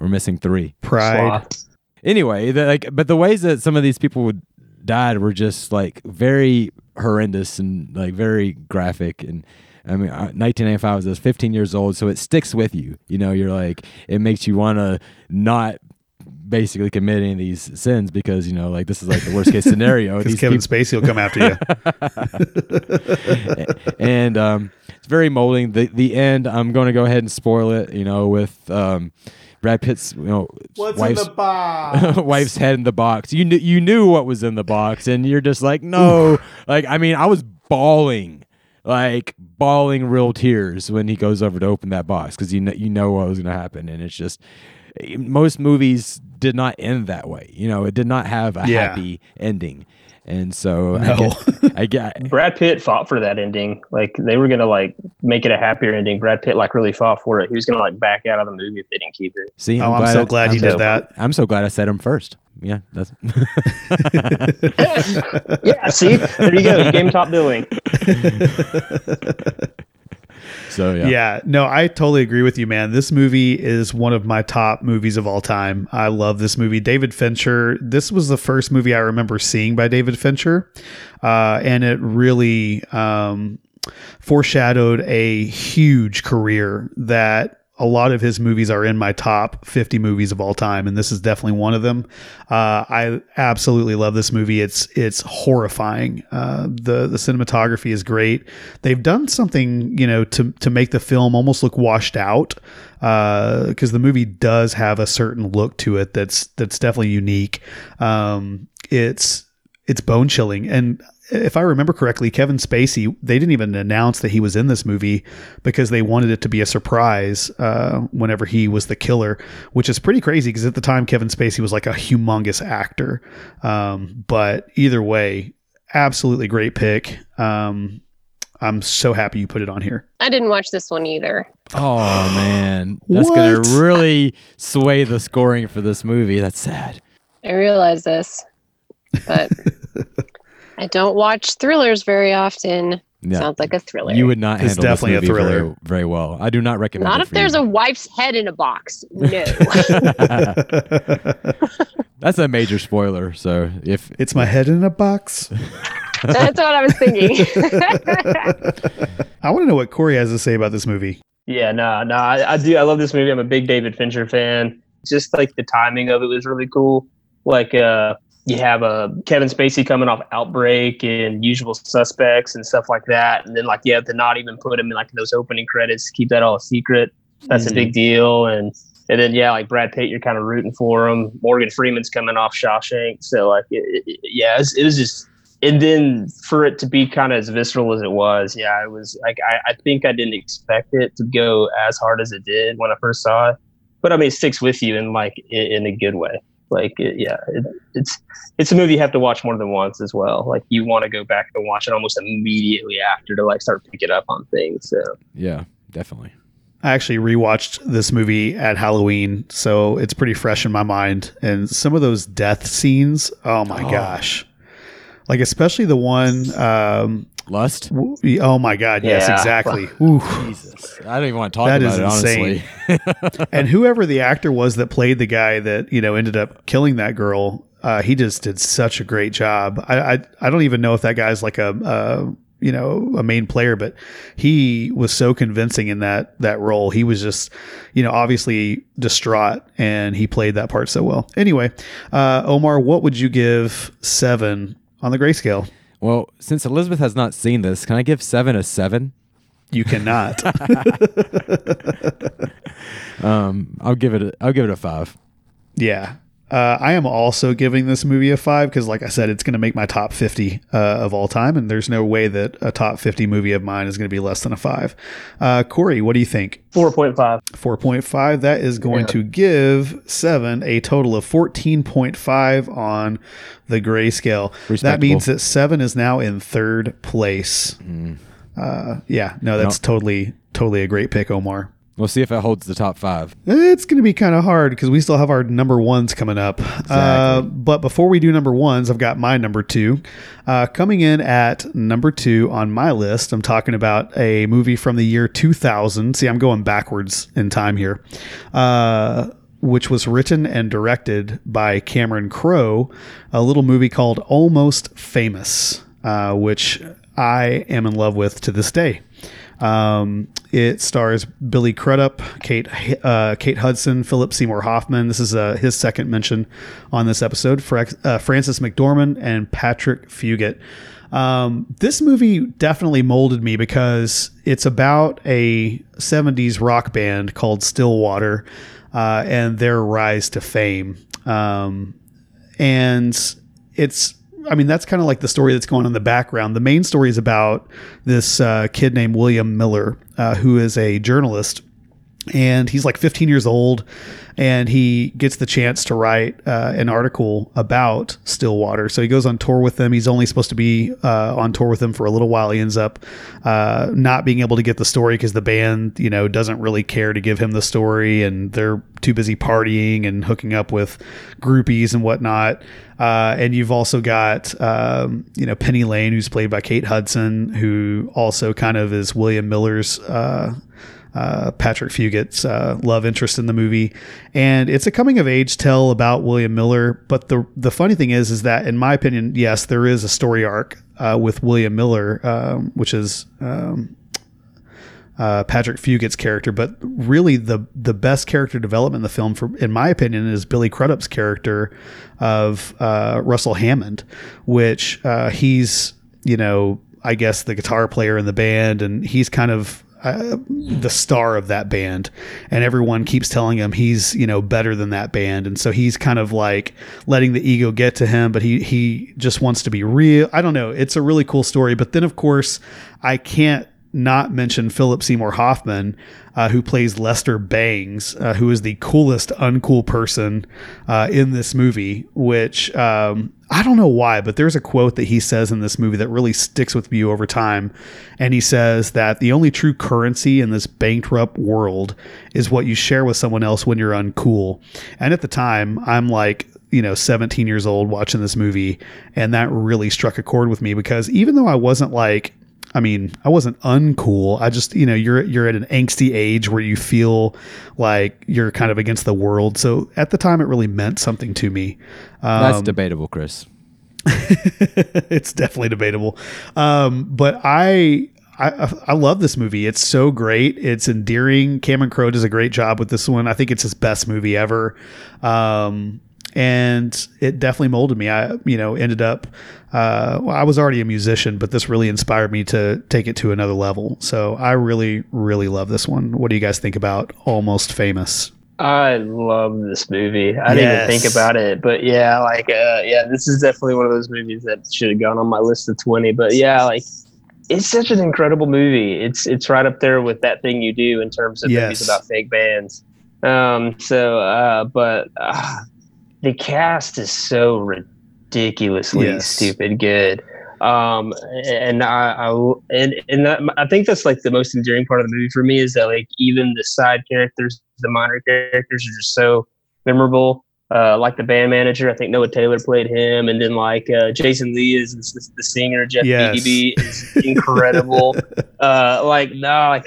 We're missing three. Pride. Sloth. Anyway, the, like, but the ways that some of these people would died were just like very horrendous and like very graphic and. I mean, uh, 1995 was I was 15 years old, so it sticks with you. You know, you're like, it makes you want to not basically commit any of these sins because you know, like this is like the worst case scenario. [LAUGHS] Because These Kevin people- Spacey will come after you. [LAUGHS] and um, it's very molding. The the end, I'm going to go ahead and spoil it. You know, with um, Brad Pitt's you know wife's, box? [LAUGHS] wife's head in the box. You knew you knew what was in the box, and you're just like, no. Like I mean, I was bawling, like bawling real tears when he goes over to open that box because you know you know what was going to happen, and it's just most movies did not end that way. You know, it did not have a Yeah. happy ending. And so I No. get, I get, [LAUGHS] Brad Pitt fought for that ending. Like they were gonna like make it a happier ending. Brad Pitt like really fought for it. He was gonna like back out of the movie if they didn't keep it. see, Oh, I'm so glad I'm he so- did that. I'm so glad I said him first. Yeah, that's [LAUGHS] Yeah, see, there you go. game top billing. [LAUGHS] so yeah. Yeah. no, I totally agree with you, man. This movie is one of my top movies of all time. I love this movie. David Fincher, this was the first movie I remember seeing by David Fincher. Uh, and it really um, foreshadowed a huge career that a lot of his movies are in my top 50 movies of all time and this is definitely one of them. Uh, i absolutely love this movie. It's it's horrifying. Uh, the the cinematography is great. They've done something you know to to make the film almost look washed out because the movie does have a certain look to it that's that's definitely unique. Um, it's it's bone chilling. And if I remember correctly, Kevin Spacey, they didn't even announce that he was in this movie because they wanted it to be a surprise uh, whenever he was the killer, which is pretty crazy because at the time Kevin Spacey was like a humongous actor. Um, but either way, absolutely great pick. Um, I'm so happy you put it on here. I didn't watch this one either. Oh [GASPS] man, that's gonna really sway the scoring for this movie. That's sad. I realize this, but [LAUGHS] I don't watch thrillers very often. Yeah. Sounds like a thriller. You would not It's handle definitely a this movie thriller. Very, very well. I do not recommend. Not it if for there's you. a wife's head in a box. No. [LAUGHS] [LAUGHS] That's a major spoiler. So if it's my head in a box. [LAUGHS] That's what I was thinking. I want to know what Corey has to say about this movie. Yeah, no, no, I, I do. I love this movie. I'm a big David Fincher fan. Just like the timing of it was really cool. Like, uh, you have uh, Kevin Spacey coming off Outbreak and Usual Suspects and stuff like that, and then like you have to not even put him in like those opening credits, keep that all a secret. That's Mhm. a big deal, and and then yeah, like Brad Pitt, you're kind of rooting for him. Morgan Freeman's coming off Shawshank, so like it, it, yeah, it was, it was just. And then for it to be kind of as visceral as it was, yeah, it was like I, I think I didn't expect it to go as hard as it did when I first saw it. But I mean, it sticks with you in like in, in a good way. Like it, yeah, it, it's it's a movie you have to watch more than once as well. Like you want to go back and watch it almost immediately after to like start picking up on things. So Yeah, definitely. I actually rewatched this movie at Halloween, so it's pretty fresh in my mind. And some of those death scenes, oh my Oh. gosh. Like especially the one um Lust. oh my god, yes, Yeah. exactly. [LAUGHS] Ooh. Jesus, I don't even want to talk That about is it. Honestly, [LAUGHS] and whoever the actor was that played the guy that, you know, ended up killing that girl, uh, he just did such a great job. I, I I don't even know if that guy's like a uh you know a main player but he was so convincing in that that role he was just you know obviously distraught and he played that part so well anyway uh omar what would you give seven on the grayscale well, since Elizabeth has not seen this, can I give seven a seven? you cannot [LAUGHS] [LAUGHS] Um, I'll give it. A, I'll give it a five. Yeah. Uh, I am also giving this movie a five because, like I said, it's going to make my top 50 uh, of all time. And there's no way that a top 50 movie of mine is going to be less than a five. Uh, Corey, what do you think? four point five. 4.5. That is going Yeah. to give seven a total of 14.5 on the grayscale. That means that seven is now in third place. Uh, yeah, no, that's totally, totally a great pick, Omar. We'll see if it holds the top five. It's going to be kind of hard because we still have our number ones coming up. Uh, but before we do number ones, I've got my number two. Uh, coming in at number two on my list, I'm talking about a movie from the year 2000. See, I'm going backwards in time here. Uh, which was written and directed by Cameron Crowe, a little movie called Almost Famous, uh, which I am in love with to this day. Um, it stars Billy Crudup, Kate uh, Kate Hudson, Philip Seymour Hoffman. This is uh, his second mention on this episode. Fra- uh, Frances McDormand and Patrick Fugit. Um, this movie definitely molded me because it's about a 70s rock band called Stillwater uh, and their rise to fame. Um, and it's I mean that's kind of like the story that's going on in the background. The main story is about this uh, kid named William Miller, uh, who is a journalist, and he's like 15 years old, and he gets the chance to write uh, an article about Stillwater. So he goes on tour with them. He's only supposed to be uh, on tour with them for a little while. He ends up uh, not being able to get the story because the band, you know, doesn't really care to give him the story, and they're too busy partying and hooking up with groupies and whatnot. Uh, and you've also got, um, you know, Penny Lane, who's played by Kate Hudson, who also kind of is William Miller's uh, uh, Patrick Fugit's uh, love interest in the movie, and it's a coming of age tale about William Miller. But the the funny thing is, is that in my opinion, yes, there is a story arc uh, with William Miller, um, which is. Um, uh, Patrick Fugit's character, but really the the best character development in the film, for in my opinion, is Billy Crudup's character of uh, Russell Hammond, which uh, he's you know I guess the guitar player in the band, and he's kind of the star of that band, and everyone keeps telling him he's you know better than that band, and so he's kind of like letting the ego get to him, but he he just wants to be real. I don't know. It's a really cool story, but then of course I can't not mention Philip Seymour Hoffman, uh, who plays Lester Bangs, uh, who is the coolest uncool person uh, in this movie. Which um, I don't know why, but there's a quote that he says in this movie that really sticks with you over time, and he says that the only true currency in this bankrupt world is what you share with someone else when you're uncool. And at the time, I'm like you know 17 years old watching this movie and that really struck a chord with me because even though I wasn't like I mean, I wasn't uncool. I just, you know, you're you're at an angsty age where you feel like you're kind of against the world. So at the time, it really meant something to me. That's Um, debatable, Chris. [LAUGHS] it's definitely debatable. Um, but I, I I love this movie. It's so great. It's endearing. Cameron Crowe does a great job with this one. I think it's his best movie ever. Um, and it definitely molded me. I, you know, ended up. Uh, well, I was already a musician, but this really inspired me to take it to another level. So I really, really love this one. What do you guys think about Almost Famous? I love this movie. I didn't even think about it, but yeah, like uh, yeah, this is definitely one of those movies that should have gone on my list of twenty. But yeah, like it's such an incredible movie. It's it's right up there with that thing you do in terms of Yes. movies about fake bands. Um, so, uh, but uh, the cast is so ridiculously Yes. stupid good. Um, and I, I and and that, I think that's like the most endearing part of the movie for me is that like even the side characters, the minor characters are just so memorable. Uh, like the band manager, I think Noah Taylor played him, and then like uh, Jason Lee is the, the singer. Jeff Yes. Bebe is incredible. [LAUGHS] uh, like no, like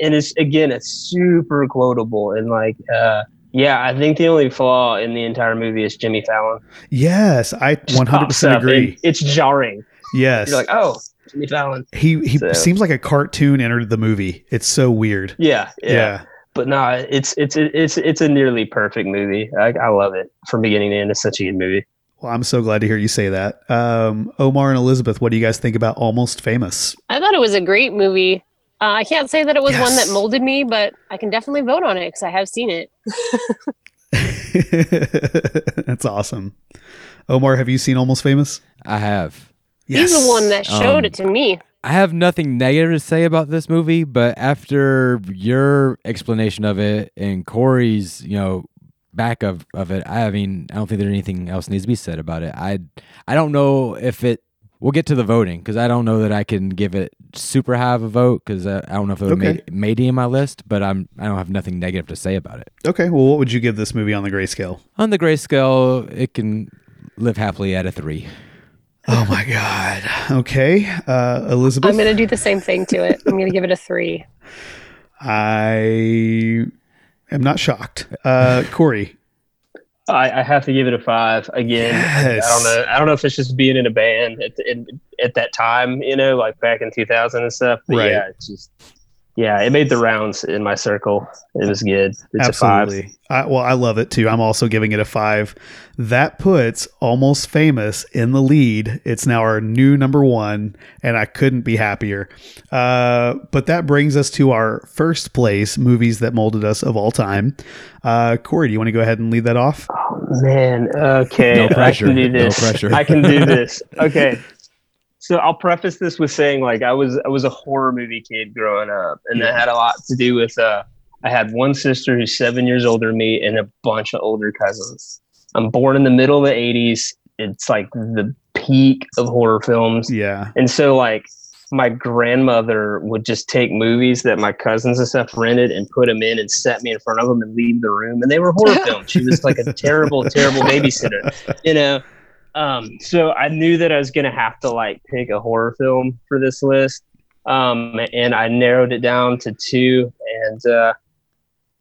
and it's again, it's super quotable and like uh, yeah, I think the only flaw in the entire movie is Jimmy Fallon. Yes, I 100% agree. It's jarring. Yes. You're like, oh, Jimmy Fallon. he he So- seems like a cartoon entered the movie. It's so weird. Yeah, yeah. Yeah. But no, it's it's it's it's a nearly perfect movie. I, I love it from beginning to end. It's such a good movie. Well, I'm so glad to hear you say that. Um, Omar and Elizabeth, what do you guys think about Almost Famous? I thought it was a great movie. Uh, I can't say that it was one that molded me, but I can definitely vote on it because I have seen it. [LAUGHS] [LAUGHS] That's awesome. Omar, have you seen Almost Famous? I have. He's the one that showed Um, it to me. I have nothing negative to say about this movie, but after your explanation of it and Corey's, you know, back of, of it, I mean, I don't think there's anything else needs to be said about it. I I don't know if it. We'll get to the voting because I don't know that I can give it super high of a vote because I, I don't know if it would Okay. made made in my list, but I'm I don't have nothing negative to say about it. Okay, well, what would you give this movie on the grayscale? On the grayscale, it can live happily at a three. Oh my God. Okay, uh, Elizabeth. I'm going to do the same thing to it. I'm going to give it a three. I am not shocked. Uh, Corey. I, I have to give it a five again. Yes. I don't know. I don't know if it's just being in a band at, in, at that time, you know, like back in 2000 and stuff. But Right. yeah, it's just yeah, it made the rounds in my circle. It was good. It's Absolutely. I, well, I love it too. I'm also giving it a five. That puts Almost Famous in the lead. It's now our new number one, and I couldn't be happier. Uh, but that brings us to our first place movies that molded us of all time. Uh, Corey, do you want to go ahead and lead that off? a five. Man, okay, No pressure. I can do this. No pressure. I can do this. Okay. So I'll preface this with saying like I was I was a horror movie kid growing up, and that had a lot to do with uh I had one sister who's seven years older than me and a bunch of older cousins. I'm born in the middle of the '80s. It's like the peak of horror films, Yeah. and so like my grandmother would just take movies that my cousins and stuff rented and put them in and set me in front of them and leave the room, and they were horror [LAUGHS] films. She was like a terrible, terrible babysitter, you know. Um, so I knew that I was gonna have to like pick a horror film for this list, um, and I narrowed it down to two, and uh,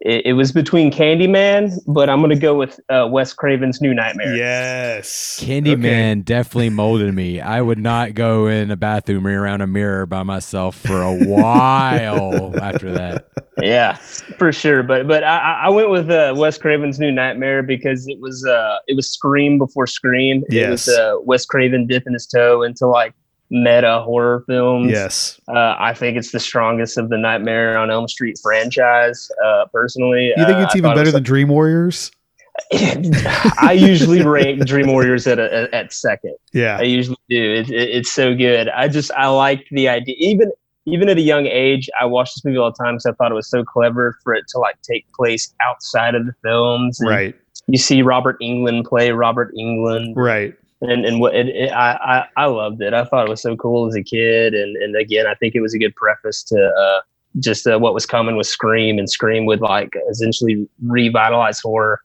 it, it was between Candyman, but I'm gonna go with uh, Wes Craven's New Nightmare. Yes. Candyman definitely molded me. I would not go in a bathroom or around a mirror by myself for a while [LAUGHS] after that. yeah, for sure. But but I, I I went with uh, Wes Craven's New Nightmare because it was uh it was Scream before Scream. It Yes. was uh, Wes Craven dipping his toe into like meta horror films. Yes. Uh, I think it's the strongest of the Nightmare on Elm Street franchise. Uh, personally, You think Uh, it's I even it better was than Dream Warriors? [LAUGHS] I usually rank Dream Warriors at a, at- second. Yeah. I usually do. It, it, it's so good. I just I liked the idea. Even even at a young age, I watched this movie all the time because I thought it was so clever for it to like take place outside of the films. Right. You see Robert Englund play Robert Englund, Right. And and what it, it, I, I I loved it. I thought it was so cool as a kid, and and again, I think it was a good preface to. Uh, just uh, what was coming with Scream, and Scream would like essentially revitalize horror,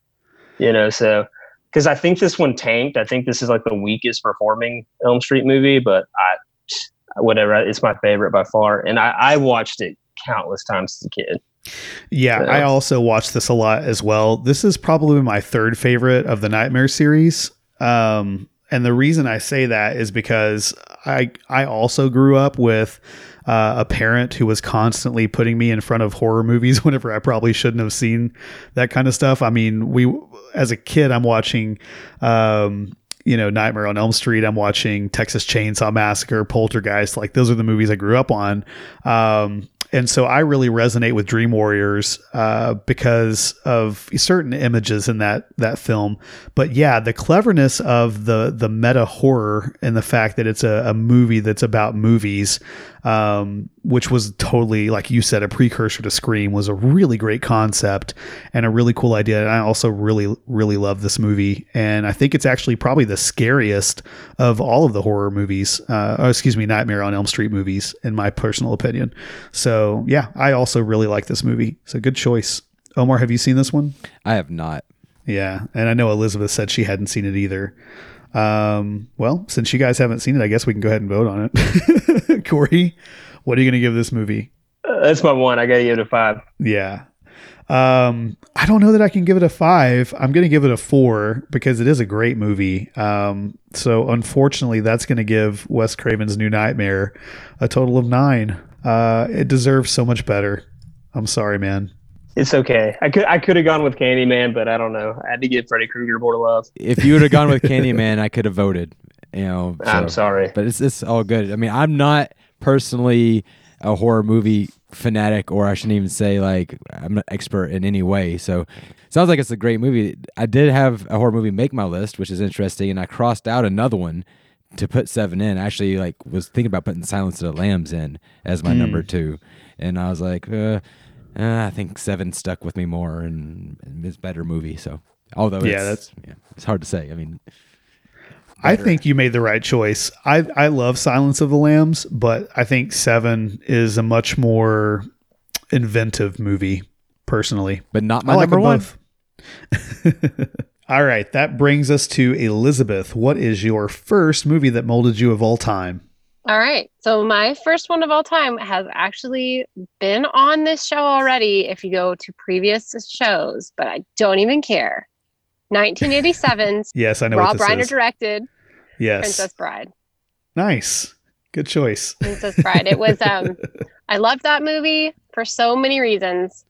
you know. So, because I think this one tanked. I think this is like the weakest performing Elm Street movie, but I, whatever, it's my favorite by far, and I, I watched it countless times as a kid. Yeah, So- I also watched this a lot as well. This is probably my third favorite of the Nightmare series. Um, and the reason I say that is because I I also grew up with uh, a parent who was constantly putting me in front of horror movies [LAUGHS] whenever I probably shouldn't have seen that kind of stuff. I mean, we as a kid, I'm watching, um, you know, Nightmare on Elm Street. I'm watching Texas Chainsaw Massacre, Poltergeist. Like those are the movies I grew up on. Um, and so I really resonate with Dream Warriors uh, because of certain images in that that film. But yeah, the cleverness of the the meta horror and the fact that it's a, a movie that's about movies, um, which was totally like you said, a precursor to Scream, was a really great concept and a really cool idea. And I also really really love this movie, and I think it's actually probably the scariest of all of the horror movies. Uh, oh, excuse me, Nightmare on Elm Street movies, in my personal opinion. So yeah, I also really like this movie. So good choice. Omar, have you seen this one? I have not. Yeah, and I know Elizabeth said she hadn't seen it either. Um, well, since you guys haven't seen it, I guess we can go ahead and vote on it. [LAUGHS] Corey, what are you going to give this movie? Uh, that's my one. I got to give it a five. Yeah. Um, I don't know that I can give it a five. I'm going to give it a four because it is a great movie. Um, so unfortunately, that's going to give Wes Craven's New Nightmare a total of nine. Uh, it deserves so much better. I'm sorry, man. It's okay. I could I could have gone with Candyman, but I don't know. I had to give Freddy Krueger more love. If you would have gone with [LAUGHS] Candyman, I could have voted. You know, I'm sorry. but it's it's all good. I mean, I'm not personally a horror movie fanatic, or I shouldn't even say like I'm an expert in any way. So, sounds like it's a great movie. I did have a horror movie make my list, which is interesting, and I crossed out another one to put seven in. I actually like was thinking about putting Silence of the Lambs in as my number two, and I was like, uh, uh, I think seven stuck with me more, and, and it's a better movie. So, although Yeah, it's, that's- yeah, it's hard to say. I mean, I think you made the right choice. I I love Silence of the Lambs, but I think Seven is a much more inventive movie, personally. but not my I number them one. [LAUGHS] All right, that brings us to Elizabeth. What is your first movie that molded you of all time? All right. So my first one of all time has actually been on this show already if you go to previous shows, but I don't even care. 1987's [LAUGHS] Yes, I know Rob Reiner is. directed yes, Princess Bride. nice, good choice. Princess Bride. It was um [LAUGHS] I loved that movie for so many reasons.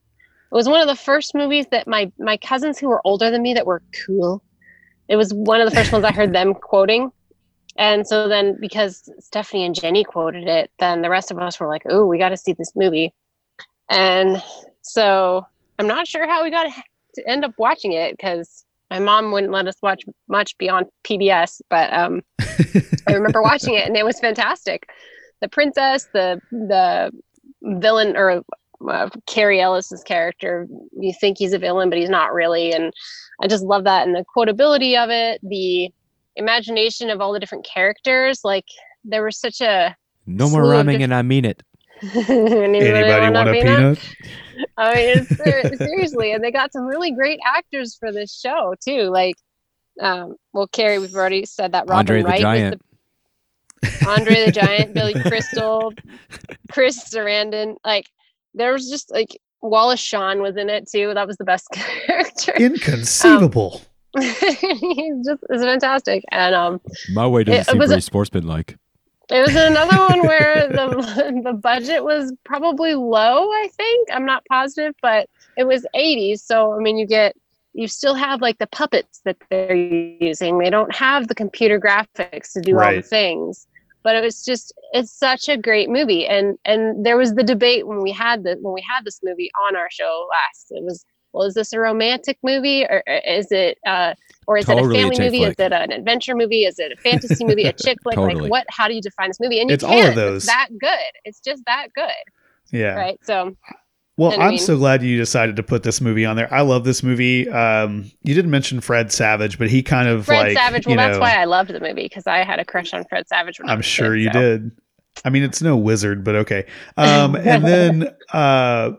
It was one of the first movies that my my cousins who were older than me that were cool. It was one of the first ones I heard them quoting. And so then because Stephanie and Jenny quoted it, then the rest of us were like, "Oh, we got to see this movie." And so I'm not sure how we got to end up watching it because my mom wouldn't let us watch much beyond PBS, but um I remember [LAUGHS] watching it and it was fantastic. The princess, the the villain or uh, Cary Elwes's character, you think he's a villain, but he's not really. And I just love that and the quotability of it, the imagination of all the different characters. Like there was such a No more rhyming, diff- and I mean it. [LAUGHS] Anybody, Anybody want a peanut? [LAUGHS] I mean, it's, ser- [LAUGHS] seriously, and they got some really great actors for this show too. Like, um, well, Cary, we've already said that. Robin Andre the Wright was Giant. the Andre the Giant, Billy Crystal, Chris Sarandon. Like, there was just like Wallace Shawn was in it too. That was the best character. Inconceivable. He's [LAUGHS] just it's fantastic, and um, My way doesn't It- it seem was very a- sportsmanlike. It was another one [LAUGHS] where the the budget was probably low, I think. I'm not positive, but it was 80s. So I mean you get you still have like the puppets that they're using. They don't have the computer graphics to do all the things. But it was just it's such a great movie. And and there was the debate when we had the when we had this movie on our show last. It was well, is this a romantic movie or or is it uh or is Totally it a a family chick movie? flick. Is it an adventure movie? Is it a fantasy movie? A chick flick? Totally. Like what? How do you define this movie? And you It's all of those. It's that good. It's just that good, Yeah. right? So Well, And I I'm mean- so glad you decided to put this movie on there. I love this movie. Um, you didn't mention Fred Savage, but he kind of Fred like Savage. Well, you that's why I loved the movie because I had a crush on Fred Savage. When I I'm was sure kid, you so. did. I mean, it's no wizard, but okay. Um, [LAUGHS] and then uh,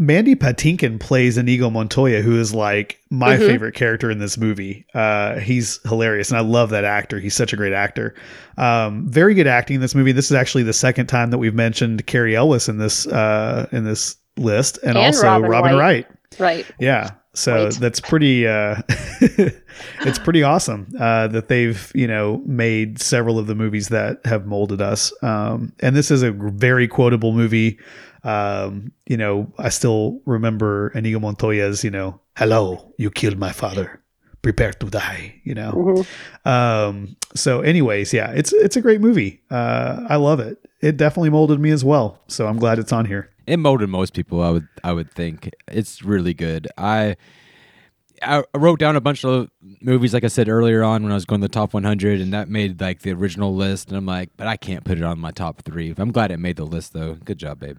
Mandy Patinkin plays Inigo Montoya, who is like my Mhm. favorite character in this movie. Uh, he's hilarious, and I love that actor. He's such a great actor. Um, very good acting in this movie. This is actually the second time that we've mentioned Cary Elwes in this uh, in this list, and, And also Robin Robin Wright. Wright. Right. Yeah. So that's pretty uh [LAUGHS] it's pretty awesome uh that they've, you know, made several of the movies that have molded us. Um and this is a very quotable movie. Um, you know, I still remember Inigo Montoya's, you know, hello, you killed my father. prepare to die. You know. Mhm. Um, so, anyways, yeah, it's it's a great movie. Uh, I love it. It definitely molded me as well. So I'm glad it's on here. It molded most people. I would I would think it's really good. I I wrote down a bunch of movies, like I said earlier on when I was going to the top 100, and that made like the original list. And I'm like, but I can't put it on my top three. I'm glad it made the list though. Good job, babe.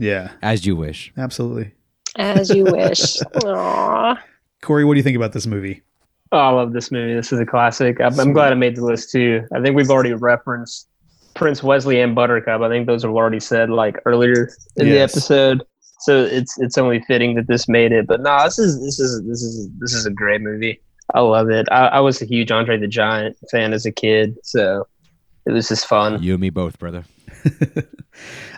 Yeah, As you wish. absolutely. As you [LAUGHS] wish. Aww. Corey, what do you think about this movie? Oh, I love this movie. This is a classic. I'm, I'm glad I made the list too. I think we've already referenced Prince Westley and Buttercup. I think those were already said like earlier in the episode. So it's it's only fitting that this made it. But no, this is this is this is this is a great movie. I love it. I, I was a huge Andre the Giant fan as a kid, so it was just fun. You and me both, brother. [LAUGHS]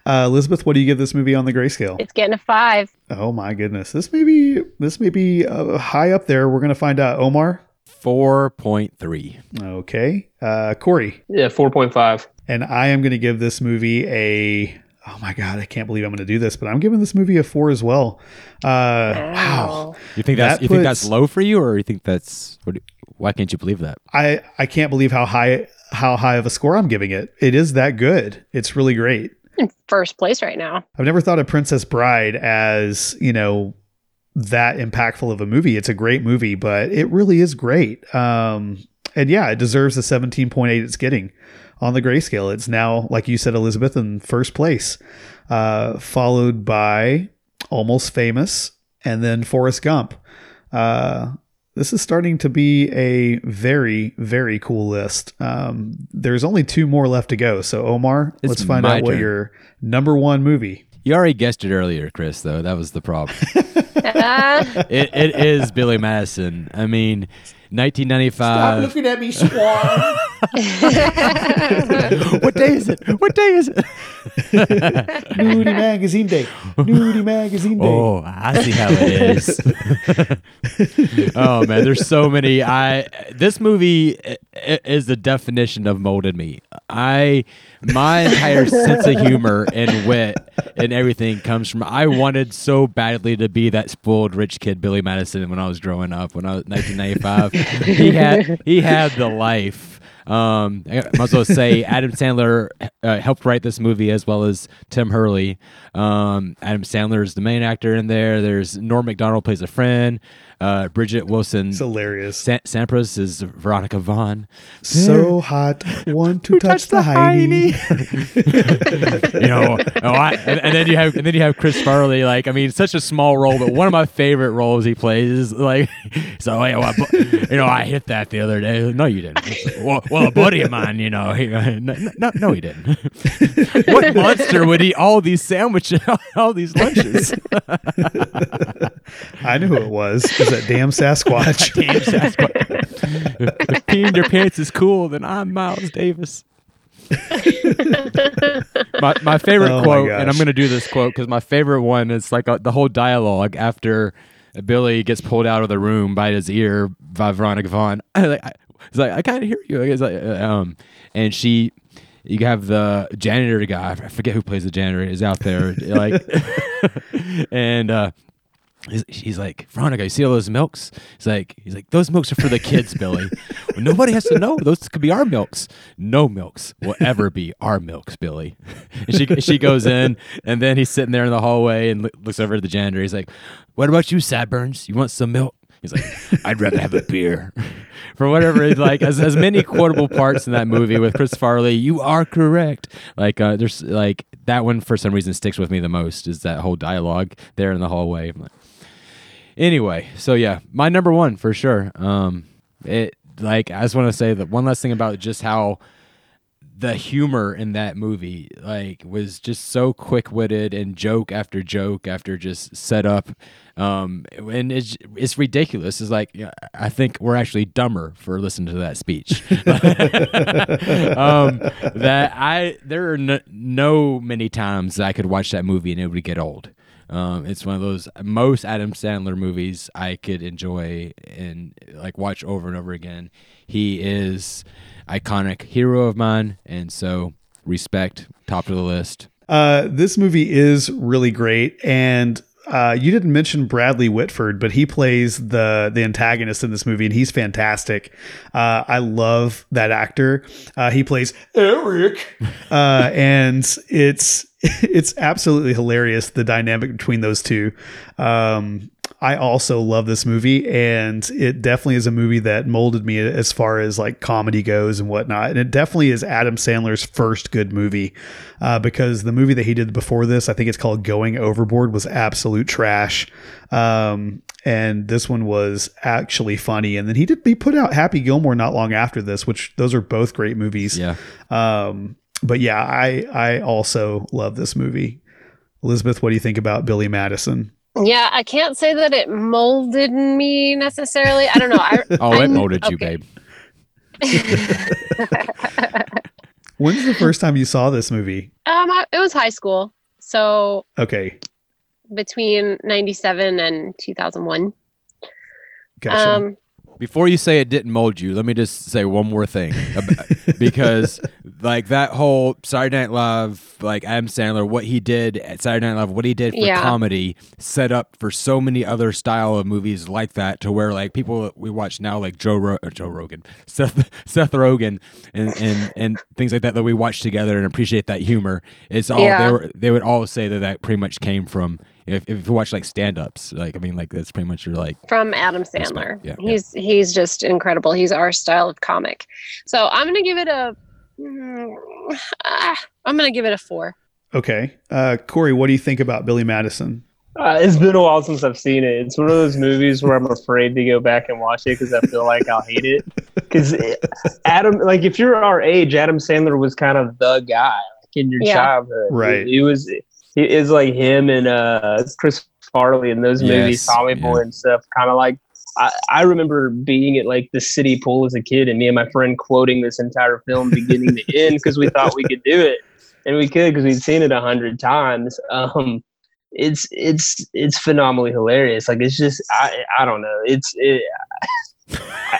Uh, Elizabeth, what do you give this movie on the grayscale? It's getting a five. Oh my goodness, this may be this may be uh, high up there. We're gonna find out. Omar, 4.3. okay. Uh, Corey, Yeah, four point five. and I am gonna give this movie a. Oh my god, I can't believe I'm gonna do this, but I'm giving this movie a four as well. Uh, wow. You think that's That you think that's low for you, or you think that's what? Why can't you believe that? I I can't believe how high how high of a score I'm giving it. It is that good. It's really great. In first place right now. I've never thought of Princess Bride as, you know, that impactful of a movie. It's a great movie, but it really is great. Um, and yeah, it deserves the 17.8 it's getting on the grayscale. It's now, like you said, Elizabeth, in first place, uh, followed by Almost Famous and then Forrest Gump. Uh, this is starting to be a very, very cool list. Um, there's only two more left to go. So, Omar, It's let's find my out what your number one movie. You already guessed it earlier, Chris. Though that was the problem. [LAUGHS] It, it is Billy Madison. I mean, 1995. Stop looking at me, Swan. [LAUGHS] what day is it? What day is it? Nudie Magazine Day. Nudie Magazine Day. Oh, I see how it is. oh man, there's so many. I this movie i- i- is the definition of molded me. I my entire sense of humor and wit and everything comes from. I wanted so badly to be that spoiled rich kid Billy Madison when I was growing up. When I was 1995, he had he had the life. Um, I might as well say Adam Sandler uh, helped write this movie as well as Tim Herlihy. Um, Adam Sandler is the main actor in there. There's Norm Macdonald plays a friend. Uh, Bridgette Wilson It's hilarious. Sa- Sampras is Veronica Vaughn. So hot. Want to touch, the hiney. [LAUGHS] you know, oh, I, and, and then you have and then you have Chris Farley. Like, I mean, such a small role, but one of my favorite roles he plays is like, [LAUGHS] so hey, well, I, you know, I hit that the other day. No, you didn't. Well, well a buddy of mine, you know, he, [LAUGHS] no, no, no, he didn't. what monster would eat all these sandwiches, all these lunches? I knew who it was. That damn Sasquatch. [LAUGHS] Damn Sasquatch. if, peeing your pants is cool, then I'm Miles Davis. my, my favorite Oh my quote, and I'm going to do this quote because my favorite one is like uh the whole dialogue after Billy gets pulled out of the room by his ear by Veronica Vaughn. [LAUGHS] like, I, it's like, I can't hear you. It's like, uh, um, and she, you have the janitor guy. I forget who plays the janitor. Is out there, like, [LAUGHS] and uh, He's, he's like, Veronica, you see all those milks? He's like, he's like, those milks are for the kids, [LAUGHS] Billy. well, nobody has to know. Those could be our milks. No milks will ever be our milks, Billy. [LAUGHS] and she she goes in, and then he's sitting there in the hallway and looks over at the janitor. He's like, "What about you, Sadburns? You want some milk?" He's like, [LAUGHS] "I'd rather have a beer." For whatever, it's like as as many quotable parts in that movie with Chris Farley. You are correct. Like uh, there's like that one for some reason sticks with me the most is that whole dialogue there in the hallway. I'm like, anyway so yeah my number one for sure. Um it like i just want to say that one last thing about just how the humor in that movie like was just so quick-witted and joke after joke after just set up. Um and it's it's ridiculous. It's like i think we're actually dumber for listening to that speech. [LAUGHS] Um that i there are no, no many times i could watch that movie and it would get old um, it's one of those most Adam Sandler movies I could enjoy and like watch over and over again. He is iconic hero of mine, and so respect top of the list. Uh, this movie is really great, and uh, you didn't mention Bradley Whitford, but he plays the the antagonist in this movie, and he's fantastic. Uh, I love that actor. Uh, he plays Eric, [LAUGHS] uh, and it's [LAUGHS] it's absolutely hilarious the dynamic between those two. Um, I also love this movie, and it definitely is a movie that molded me as far as like comedy goes and whatnot. And it definitely is Adam Sandler's first good movie uh, because the movie that he did before this, I think it's called Going Overboard, was absolute trash. Um, and this one was actually funny. And then he did he put out Happy Gilmore not long after this, which those are both great movies. Yeah. Um, but yeah, I I also love this movie. Elizabeth, what do you think about Billy Madison? Yeah, I can't say that it molded me necessarily. I don't know. I, [LAUGHS] Oh, it I'm- molded you, babe. [LAUGHS] When's the first time you saw this movie? Um, I- it was high school, so Okay, between '97 and 2001. gotcha. Um, Before you say it didn't mold you, let me just say one more thing, ab- [LAUGHS] because like that whole Saturday Night Live, like Adam Sandler, what he did at Saturday Night Live, what he did for Yeah. comedy, set up for so many other style of movies like that, to where like people that we watch now, like Joe Ro- or Joe Rogan, [LAUGHS] Seth Seth Rogen, and and and things like that that we watch together and appreciate that humor. It's all Yeah. they were they would all say that that pretty much came from. If, if you watch like stand ups, like I mean, like that's pretty much your like from Adam Sandler. yeah, yeah. he's he's just incredible. He's our style of comic. So I'm gonna give it a. mm, ah, I'm gonna give it a four. okay, uh, Corey, what do you think about Billy Madison? Uh, it's been a while since I've seen it. It's one of those movies where I'm afraid to go back and watch it because I feel like I'll hate it. Because Adam, like if you're our age, Adam Sandler was kind of the guy like in your Yeah. childhood. Right. It, was. It is like him and uh, Chris Farley in those movies, Yes, Tommy yeah. Boy and stuff. Kind of like I, I remember being at like the city pool as a kid, and me and my friend quoting this entire film beginning to end because we thought we could do it, and we could because we'd seen it a hundred times. Um, it's it's it's phenomenally hilarious. Like it's just I I don't know. It's it, I-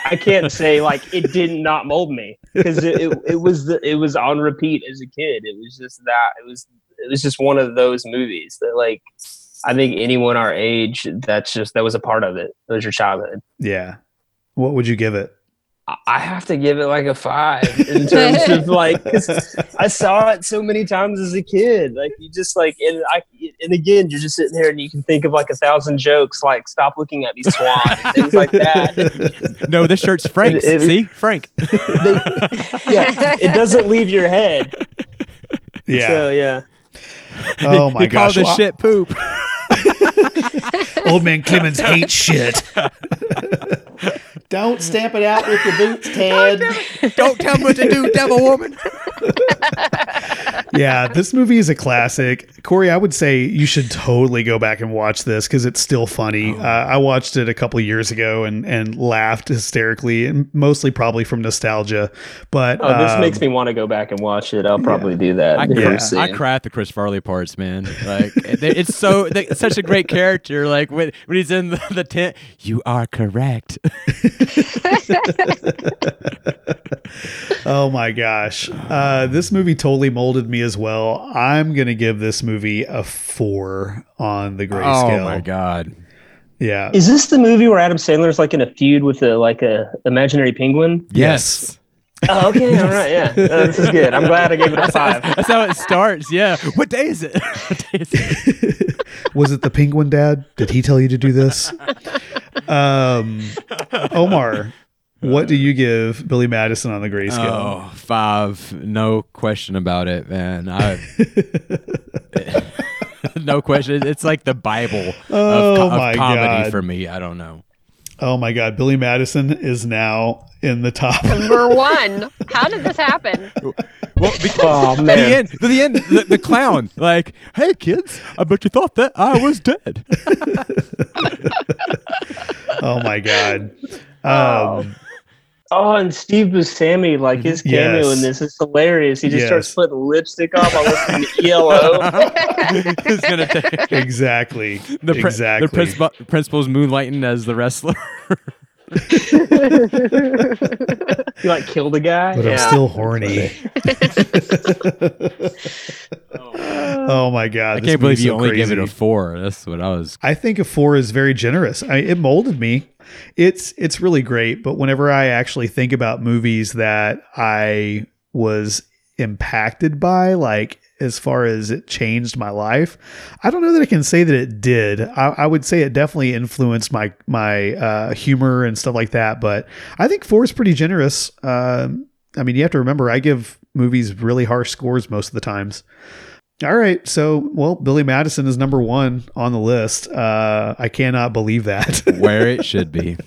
I can't say like it did not mold me because it, it it was the it was on repeat as a kid. It was just that it was it was just one of those movies that like I think anyone our age that's just that was a part of it. It was your childhood. Yeah, what would you give it? I- I have to give it like a five in terms of [LAUGHS] like 'cause I saw it so many times as a kid. Like you just like and I and again you're just sitting there and you can think of like a thousand jokes like stop looking at me swan and things like that. [LAUGHS] no, this shirt's Frank's. It- it- See, Frank. yeah, it doesn't leave your head. [LAUGHS] Yeah. So yeah. [LAUGHS] oh my he gosh. this shit poop. [LAUGHS] Old man Clemens hates shit. [LAUGHS] Don't stamp it out with your boots, [LAUGHS] Ted. Don't tell me what to do, [LAUGHS] devil woman. [LAUGHS] yeah, this movie is a classic. Corey, I would say you should totally go back and watch this because it's still funny. Uh, I watched it a couple years ago and and laughed hysterically, and mostly probably from nostalgia. But Oh, this um, makes me want to go back and watch it. I'll probably do that. I, if Yeah. I'm cry at the Chris Farley parts, man. Like it's so it's such a great character. Like when, when he's in the, the tent, you are correct. [LAUGHS] Oh my gosh. Uh, this movie totally molded me as well. I'm going to give this movie a four on the grayscale. Oh my god. Yeah. Is this the movie where Adam Sandler's like in a feud with a like a imaginary penguin? Yes. Oh, okay, all right, yeah, Uh, [LAUGHS] this is good. I'm glad I gave it a five. [LAUGHS] That's how it starts. Yeah. What day is it? What day is it? Was it the penguin dad? Did he tell you to do this? Um, Omar, what do you give Billy Madison on the grayscale? Oh, five. No question about it, man. I, [LAUGHS] [LAUGHS] no question. It's like the Bible of, Oh co- of comedy God. for me. I don't know. Oh my God. Billy Madison is now in the top. Number [LAUGHS] one. How did this happen? Well, because Oh at the end, at the end, the, the clown, like, "Hey kids, I bet you thought that I was dead." [LAUGHS] Oh my God. Um, oh, Oh, and Steve Buscemi, like his mm-hmm. cameo Yes. in this is hilarious. He just Yes. starts putting lipstick on while listening to ELO. Who's gonna take exactly. the pri- exactly. the principal, principal's moonlighting as the wrestler? [LAUGHS] He like killed a guy. but yeah. I'm still horny. [LAUGHS] Oh, oh my god! I this can't believe movie's you so only gave it a four. That's what I was. I think a four is very generous. I, it molded me. It's it's really great. But whenever I actually think about movies that I was impacted by, like as far as it changed my life, I don't know that I can say that it did. I, I would say it definitely influenced my my uh, humor and stuff like that. But I think four is pretty generous. Um, I mean, you have to remember, I give movies really harsh scores most of the times. All right. So, well, Billy Madison is number one on the list. Uh, I cannot believe that. Where it [LAUGHS] should be.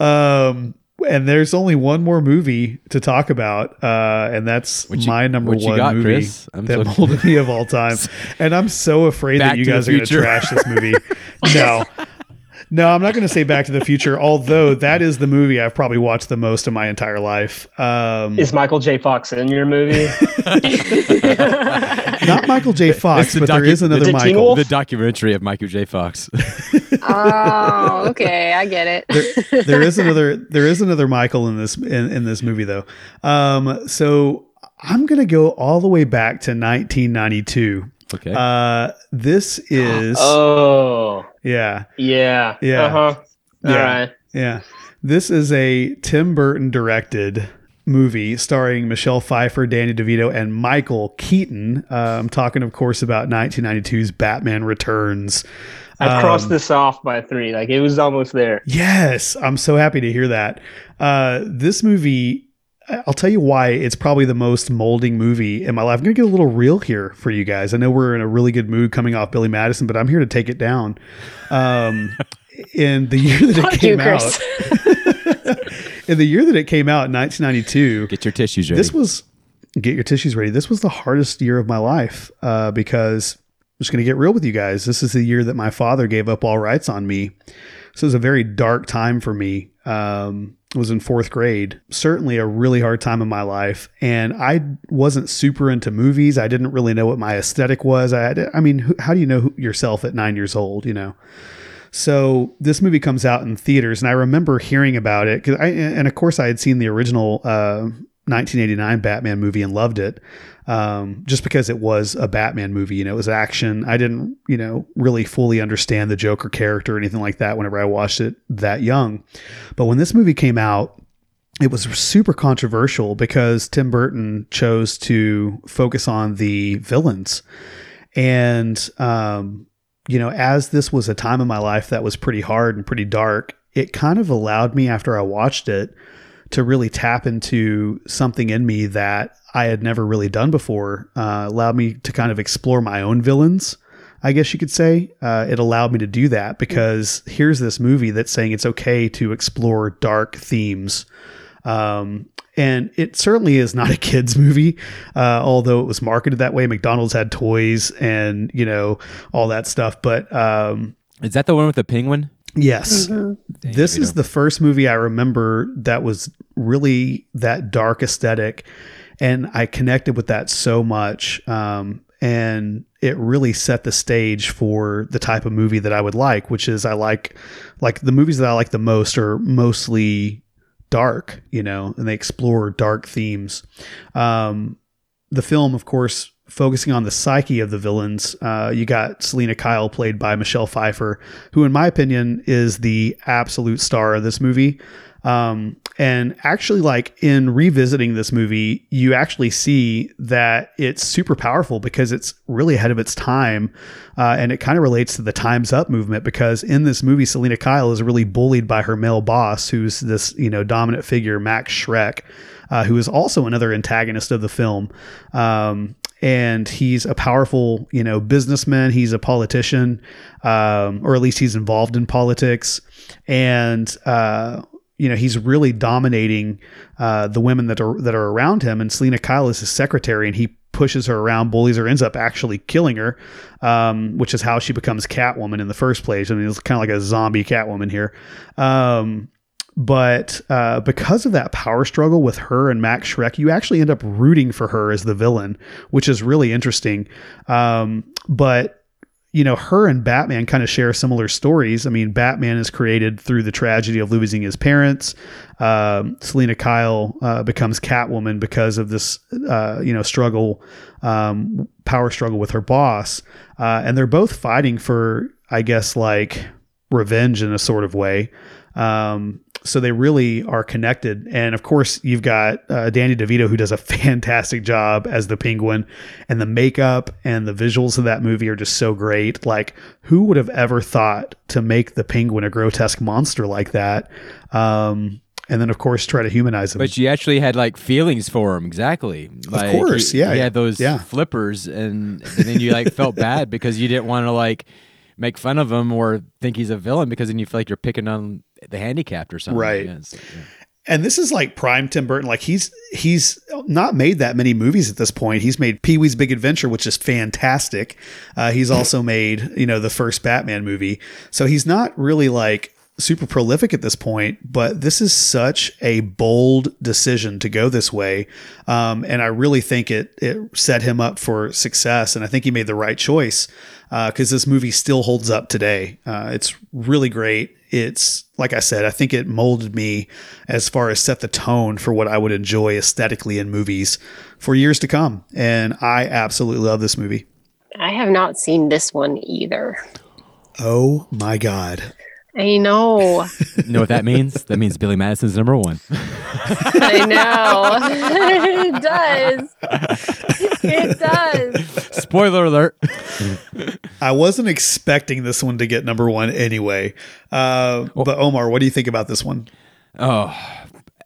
um, and there's only one more movie to talk about, uh, and that's you- my number one got, movie Chris? I'm that so- [LAUGHS] molded me of [LAUGHS] all time. And I'm so afraid Back that you guys are going to trash this movie. [LAUGHS] no. No, I'm not going to say Back to the Future, although that is the movie I've probably watched the most in my entire life. Um, Is Michael J. Fox in your movie? Not Michael J. Fox, but there docu- is another Is it Teen Michael. The documentary of Michael J. Fox. [LAUGHS] oh, okay, I get it. there is another there is another Michael in this in, in this movie though. Um, so I'm gonna go all the way back to 1992. Okay. Uh, this is [GASPS] oh, yeah yeah. Yeah. Uh huh. All Yeah. right. yeah. This is a Tim Burton directed movie starring Michelle Pfeiffer, Danny DeVito, and Michael Keaton. Uh, I'm talking, of course, about 1992's Batman Returns. I've crossed Um, this off by three. Like it was almost there. Yes, I'm so happy to hear that. Uh, this movie, I'll tell you why it's probably the most molding movie in my life. I'm going to get a little real here for you guys. I know we're in a really good mood coming off Billy Madison, but I'm here to take it down. Um, [LAUGHS] in the year that it Fuck you, came out. [LAUGHS] in the year that it came out in 1992, Get your tissues ready. this was get your tissues ready. This was the hardest year of my life uh, because I'm just going to get real with you guys. This is the year that my father gave up all rights on me. So it was a very dark time for me. Um, I was in fourth grade, certainly a really hard time in my life. And I wasn't super into movies. I didn't really know what my aesthetic was. I, I mean, how do you know yourself at nine years old, you know? So this movie comes out in theaters, and I remember hearing about it because I, and of course, I had seen the original uh, 1989 Batman movie and loved it, um, just because it was a Batman movie. You know, it was action. I didn't, you know, really fully understand the Joker character or anything like that whenever I watched it that young. But when this movie came out, it was super controversial because Tim Burton chose to focus on the villains. And, um, you know, as this was a time in my life that was pretty hard and pretty dark, it kind of allowed me after I watched it to really tap into something in me that I had never really done before. Uh, allowed me to kind of explore my own villains, I guess you could say. Uh, it allowed me to do that because here's this movie that's saying it's okay to explore dark themes. Um, and it certainly is not a kids movie, uh, although it was marketed that way. McDonald's had toys and you know all that stuff. But um, Is that the one with the penguin? yes, Mm-hmm. this is the first movie I remember that was really that dark aesthetic, and I connected with that so much. Um, and it really set the stage for the type of movie that I would like, which is I like like the movies that I like the most are mostly dark, you know, and they explore dark themes. Um, the film, of course, focusing on the psyche of the villains. Uh, you got Selina Kyle, played by Michelle Pfeiffer, who, in my opinion, is the absolute star of this movie. Um, and actually, like in revisiting this movie, you actually see that it's super powerful because it's really ahead of its time. Uh, and it kind of relates to the Time's Up movement because in this movie, Selina Kyle is really bullied by her male boss, who's this, you know, dominant figure, Max Schreck, uh, who is also another antagonist of the film. Um, and he's a powerful, you know, businessman. He's a politician, um, or at least he's involved in politics. And, uh, you know he's really dominating uh, the women that are that are around him, and Selina Kyle is his secretary, and he pushes her around, bullies her, ends up actually killing her, um, which is how she becomes Catwoman in the first place. I mean, it's kind of like a zombie Catwoman here. Um, but uh, because of that power struggle with her and Max Schreck, you actually end up rooting for her as the villain, which is really interesting. Um, but you know, her and Batman kind of share similar stories. I mean, Batman is created through the tragedy of losing his parents. Um, Selina Kyle uh, becomes Catwoman because of this, uh, you know, struggle, um, power struggle with her boss. Uh, and they're both fighting for, I guess, like revenge in a sort of way. Um, so they really are connected. And of course, you've got uh, Danny DeVito, who does a [LAUGHS] fantastic job as the penguin, and the makeup and the visuals of that movie are just so great. Like, who would have ever thought to make the penguin a grotesque monster like that? Um, and then, of course, try to humanize him. But you actually had like feelings for him, exactly. Like, course, he- yeah, He had those yeah. flippers, and, and then you like felt bad because you didn't want to like make fun of him or think he's a villain because then you feel like you're picking on the handicapped or something. Right. Yeah, and this is like prime Tim Burton. Like he's he's not made that many movies at this point. He's made Pee Wee's Big Adventure, which is fantastic. Uh, he's also made you know the first Batman movie. So he's not really like super prolific at this point. But this is such a bold decision to go this way, um, and I really think it it set him up for success. And I think he made the right choice because this movie still holds up today. Uh, it's really great. It's like I said, I think it molded me as far as set the tone for what I would enjoy aesthetically in movies for years to come. And I absolutely love this movie. I have not seen this one either. Oh my God. I know. [LAUGHS] You know what that means? that means Billy Madison's number one. I know. [LAUGHS] it does. It does. Spoiler alert. I wasn't expecting this one to get number one anyway. Uh, but Omar, what do you think about this one? Oh,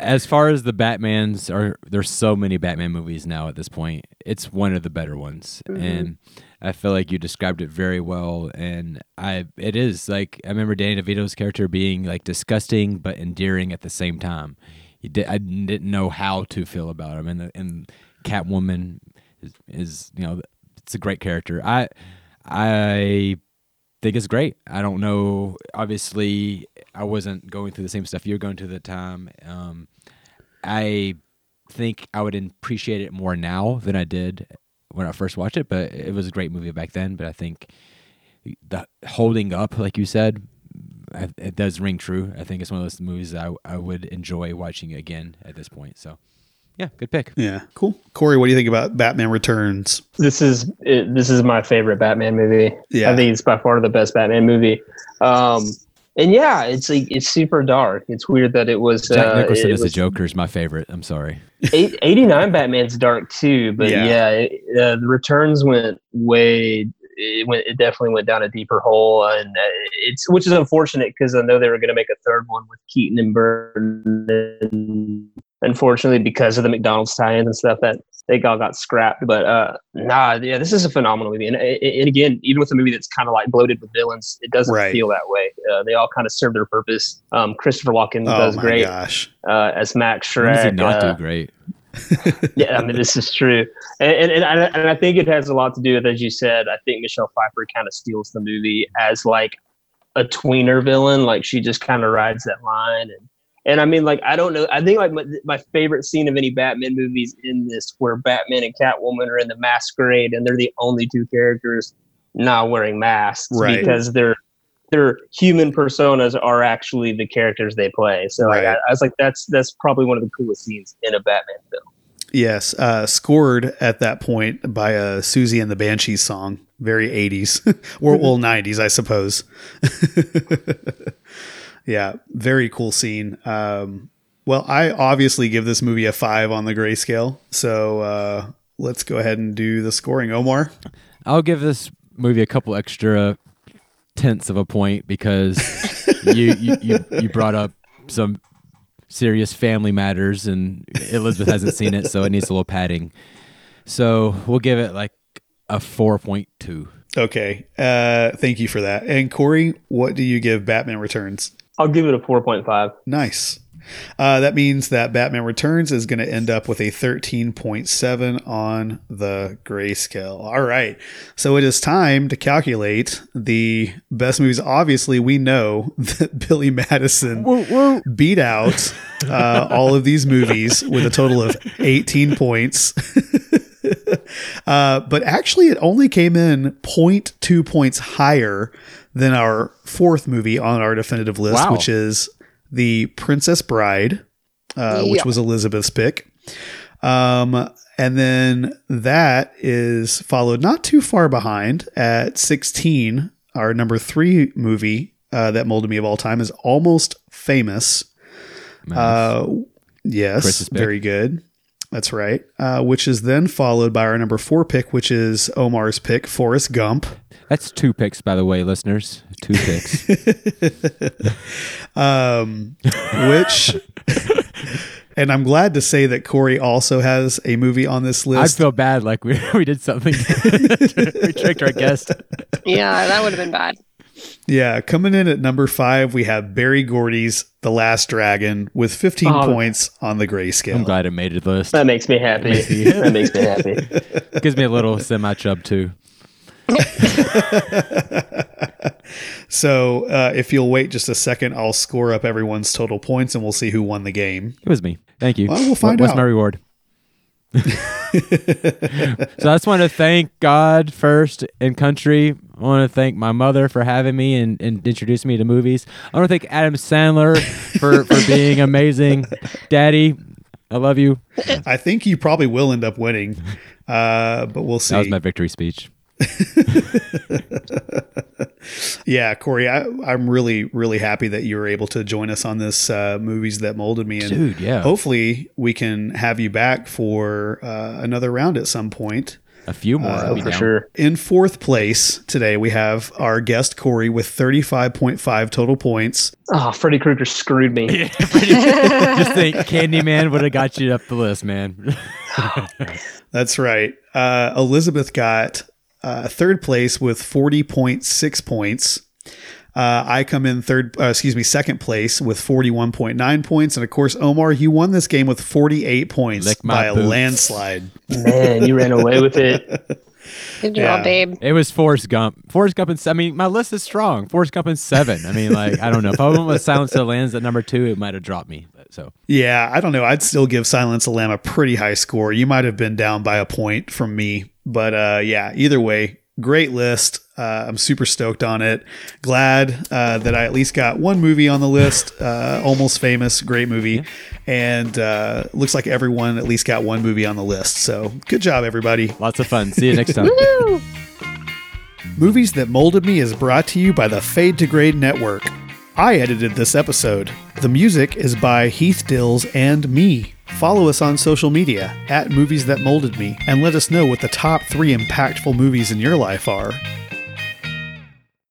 as far as the Batmans are, there's so many Batman movies now at this point. It's one of the better ones, and I feel like you described it very well. And I, it is like I remember Danny DeVito's character being like disgusting but endearing at the same time. Did, I didn't know how to feel about him, and and Catwoman is, is you know it's a great character. I I think it's great. I don't know. Obviously, I wasn't going through the same stuff you're going through at the time. Um, I think I would appreciate it more now than I did when I first watched it. But it was a great movie back then. But I think the holding up, like you said, I- it does ring true. I think it's one of those movies I I would enjoy watching again at this point. So, yeah, good pick. Yeah, cool. Corey, what do you think about Batman Returns? This is it, this is my favorite Batman movie. Yeah. I think it's by far the best Batman movie. Um, and yeah, it's like it's super dark. It's weird that it was Jack uh, Nicholson it as the was- Joker is my favorite. I'm sorry. [LAUGHS] Eight, 89 Batman's dark too, but Yeah. yeah, it, uh, the returns went way. It went. It definitely went down a deeper hole, and uh, it's which is unfortunate because I know they were going to make a third one with Keaton and Burton. And unfortunately, because of the McDonald's tie-in and stuff, that they all got scrapped. But uh, nah, yeah, this is a phenomenal movie, and, and again, even with a movie that's kind of like bloated with villains, it doesn't Right. feel that way. Uh, they all kind of serve their purpose. Um, Christopher Walken Oh does my great gosh. uh, as Max When does he not uh, do great? [LAUGHS] yeah, I mean, this is true, and, and and I, and I think it has a lot to do with, as you said, I think Michelle Pfeiffer kind of steals the movie as like a tweener villain, like she just kind of rides that line, and and I mean, like I don't know, I think like my, my favorite scene of any Batman movies in this, where Batman and Catwoman are in the masquerade, and they're the only two characters not wearing masks Right. because their their human personas are actually the characters they play. So like, Right. I, I was like, that's that's probably one of the coolest scenes in a Batman film. Yes, uh, scored at that point by a Siouxsie and the Banshees song, very 80s, [LAUGHS] or well [LAUGHS] 90s, I suppose. [LAUGHS] yeah, very cool scene. Um, well, I obviously give this movie a five on the grayscale, so uh, let's go ahead and do the scoring. Omar, I'll give this movie a couple extra tenths of a point because [LAUGHS] you, you you you brought up some serious family matters and Elizabeth hasn't seen it, so it needs a little padding. So we'll give it like a four point two. okay, uh, thank you for that. And Corey, what do you give Batman Returns? I'll give it a 4.5. Nice. Uh, that means that Batman Returns is going to end up with a 13.7 on the grayscale. All right. So it is time to calculate the best movies. Obviously, we know [LAUGHS] that Billy Madison beat out uh, all of these movies with a total of 18 points. [LAUGHS] uh, but actually, it only came in 0.2 points higher than our fourth movie on our definitive list, Wow. which is The Princess Bride, uh, which was Elizabeth's pick. Um, and then that is followed not too far behind at 16. Our number three movie uh, that molded me of all time is Almost Famous. Nice. Uh, yes, very good. That's right. Uh, which is then followed by our number four pick, which is Omar's pick, Forrest Gump. That's two picks, by the way, listeners. Two picks. [LAUGHS] um, which, and I'm glad to say that Corey also has a movie on this list. I feel bad, like we [LAUGHS] we did something. [LAUGHS] we tricked our guest. Yeah, that would have been bad. Yeah, coming in at number five, we have Berry Gordy's The Last Dragon with 15 Oh. points on the grayscale. I'm glad it made the list. That makes me happy. that makes me happy. [LAUGHS] Gives me a little semi chub too. [LAUGHS] So, uh, if you'll wait just a second, I'll score up everyone's total points and we'll see who won the game. It was me. Thank you. Well, we'll find What- What's out. my reward? [LAUGHS] so I just want to thank God first and country. I want to thank my mother for having me and, and introducing me to movies. I want to thank Adam Sandler for, for being amazing. [LAUGHS] Daddy, I love you. I think you probably will end up winning, uh, but we'll see. That was my victory speech. [LAUGHS] Yeah, Corey, I, I'm really, really happy that you were able to join us on this uh, movies that molded me, and Dude, yeah. hopefully we can have you back for uh, another round at some point. A few more. I'll Oh, for down. sure. In fourth place today, we have our guest Corey with 35.5 total points. Oh, Freddy Krueger screwed me. [LAUGHS] [LAUGHS] Just think Candyman would have got you up the list, man. [LAUGHS] That's right. Uh, Elizabeth got uh, third place with 40.6 points. Uh, I come in third, uh, excuse me, second place with 41.9 points. And of course, Omar, you won this game with 48 points Lick my by a landslide. Man, you ran away with it. [LAUGHS] Good Yeah. babe. It was Forrest Gump. Forrest Gump and I mean, my list is strong. Forrest Gump and seven. I mean, like, I don't know. If I went with Silence of the Lambs at number two, it might have dropped me. But, so Yeah, I don't know. I'd still give Silence of the Lamb a pretty high score. You might have been down by a point from me, but uh, yeah, either way, great list. Uh, I'm super stoked on it. Glad uh, that I at least got one movie on the list. Uh, Almost Famous, great movie, and uh, looks like everyone at least got one movie on the list. So good job, everybody. lots of fun. See you next time. Movies That Molded Me is brought to you by the Fade to Grade Network. I edited this episode. The music is by Heath Dills and me. Follow us on social media at Movies That Molded Me and let us know what the top three impactful movies in your life are.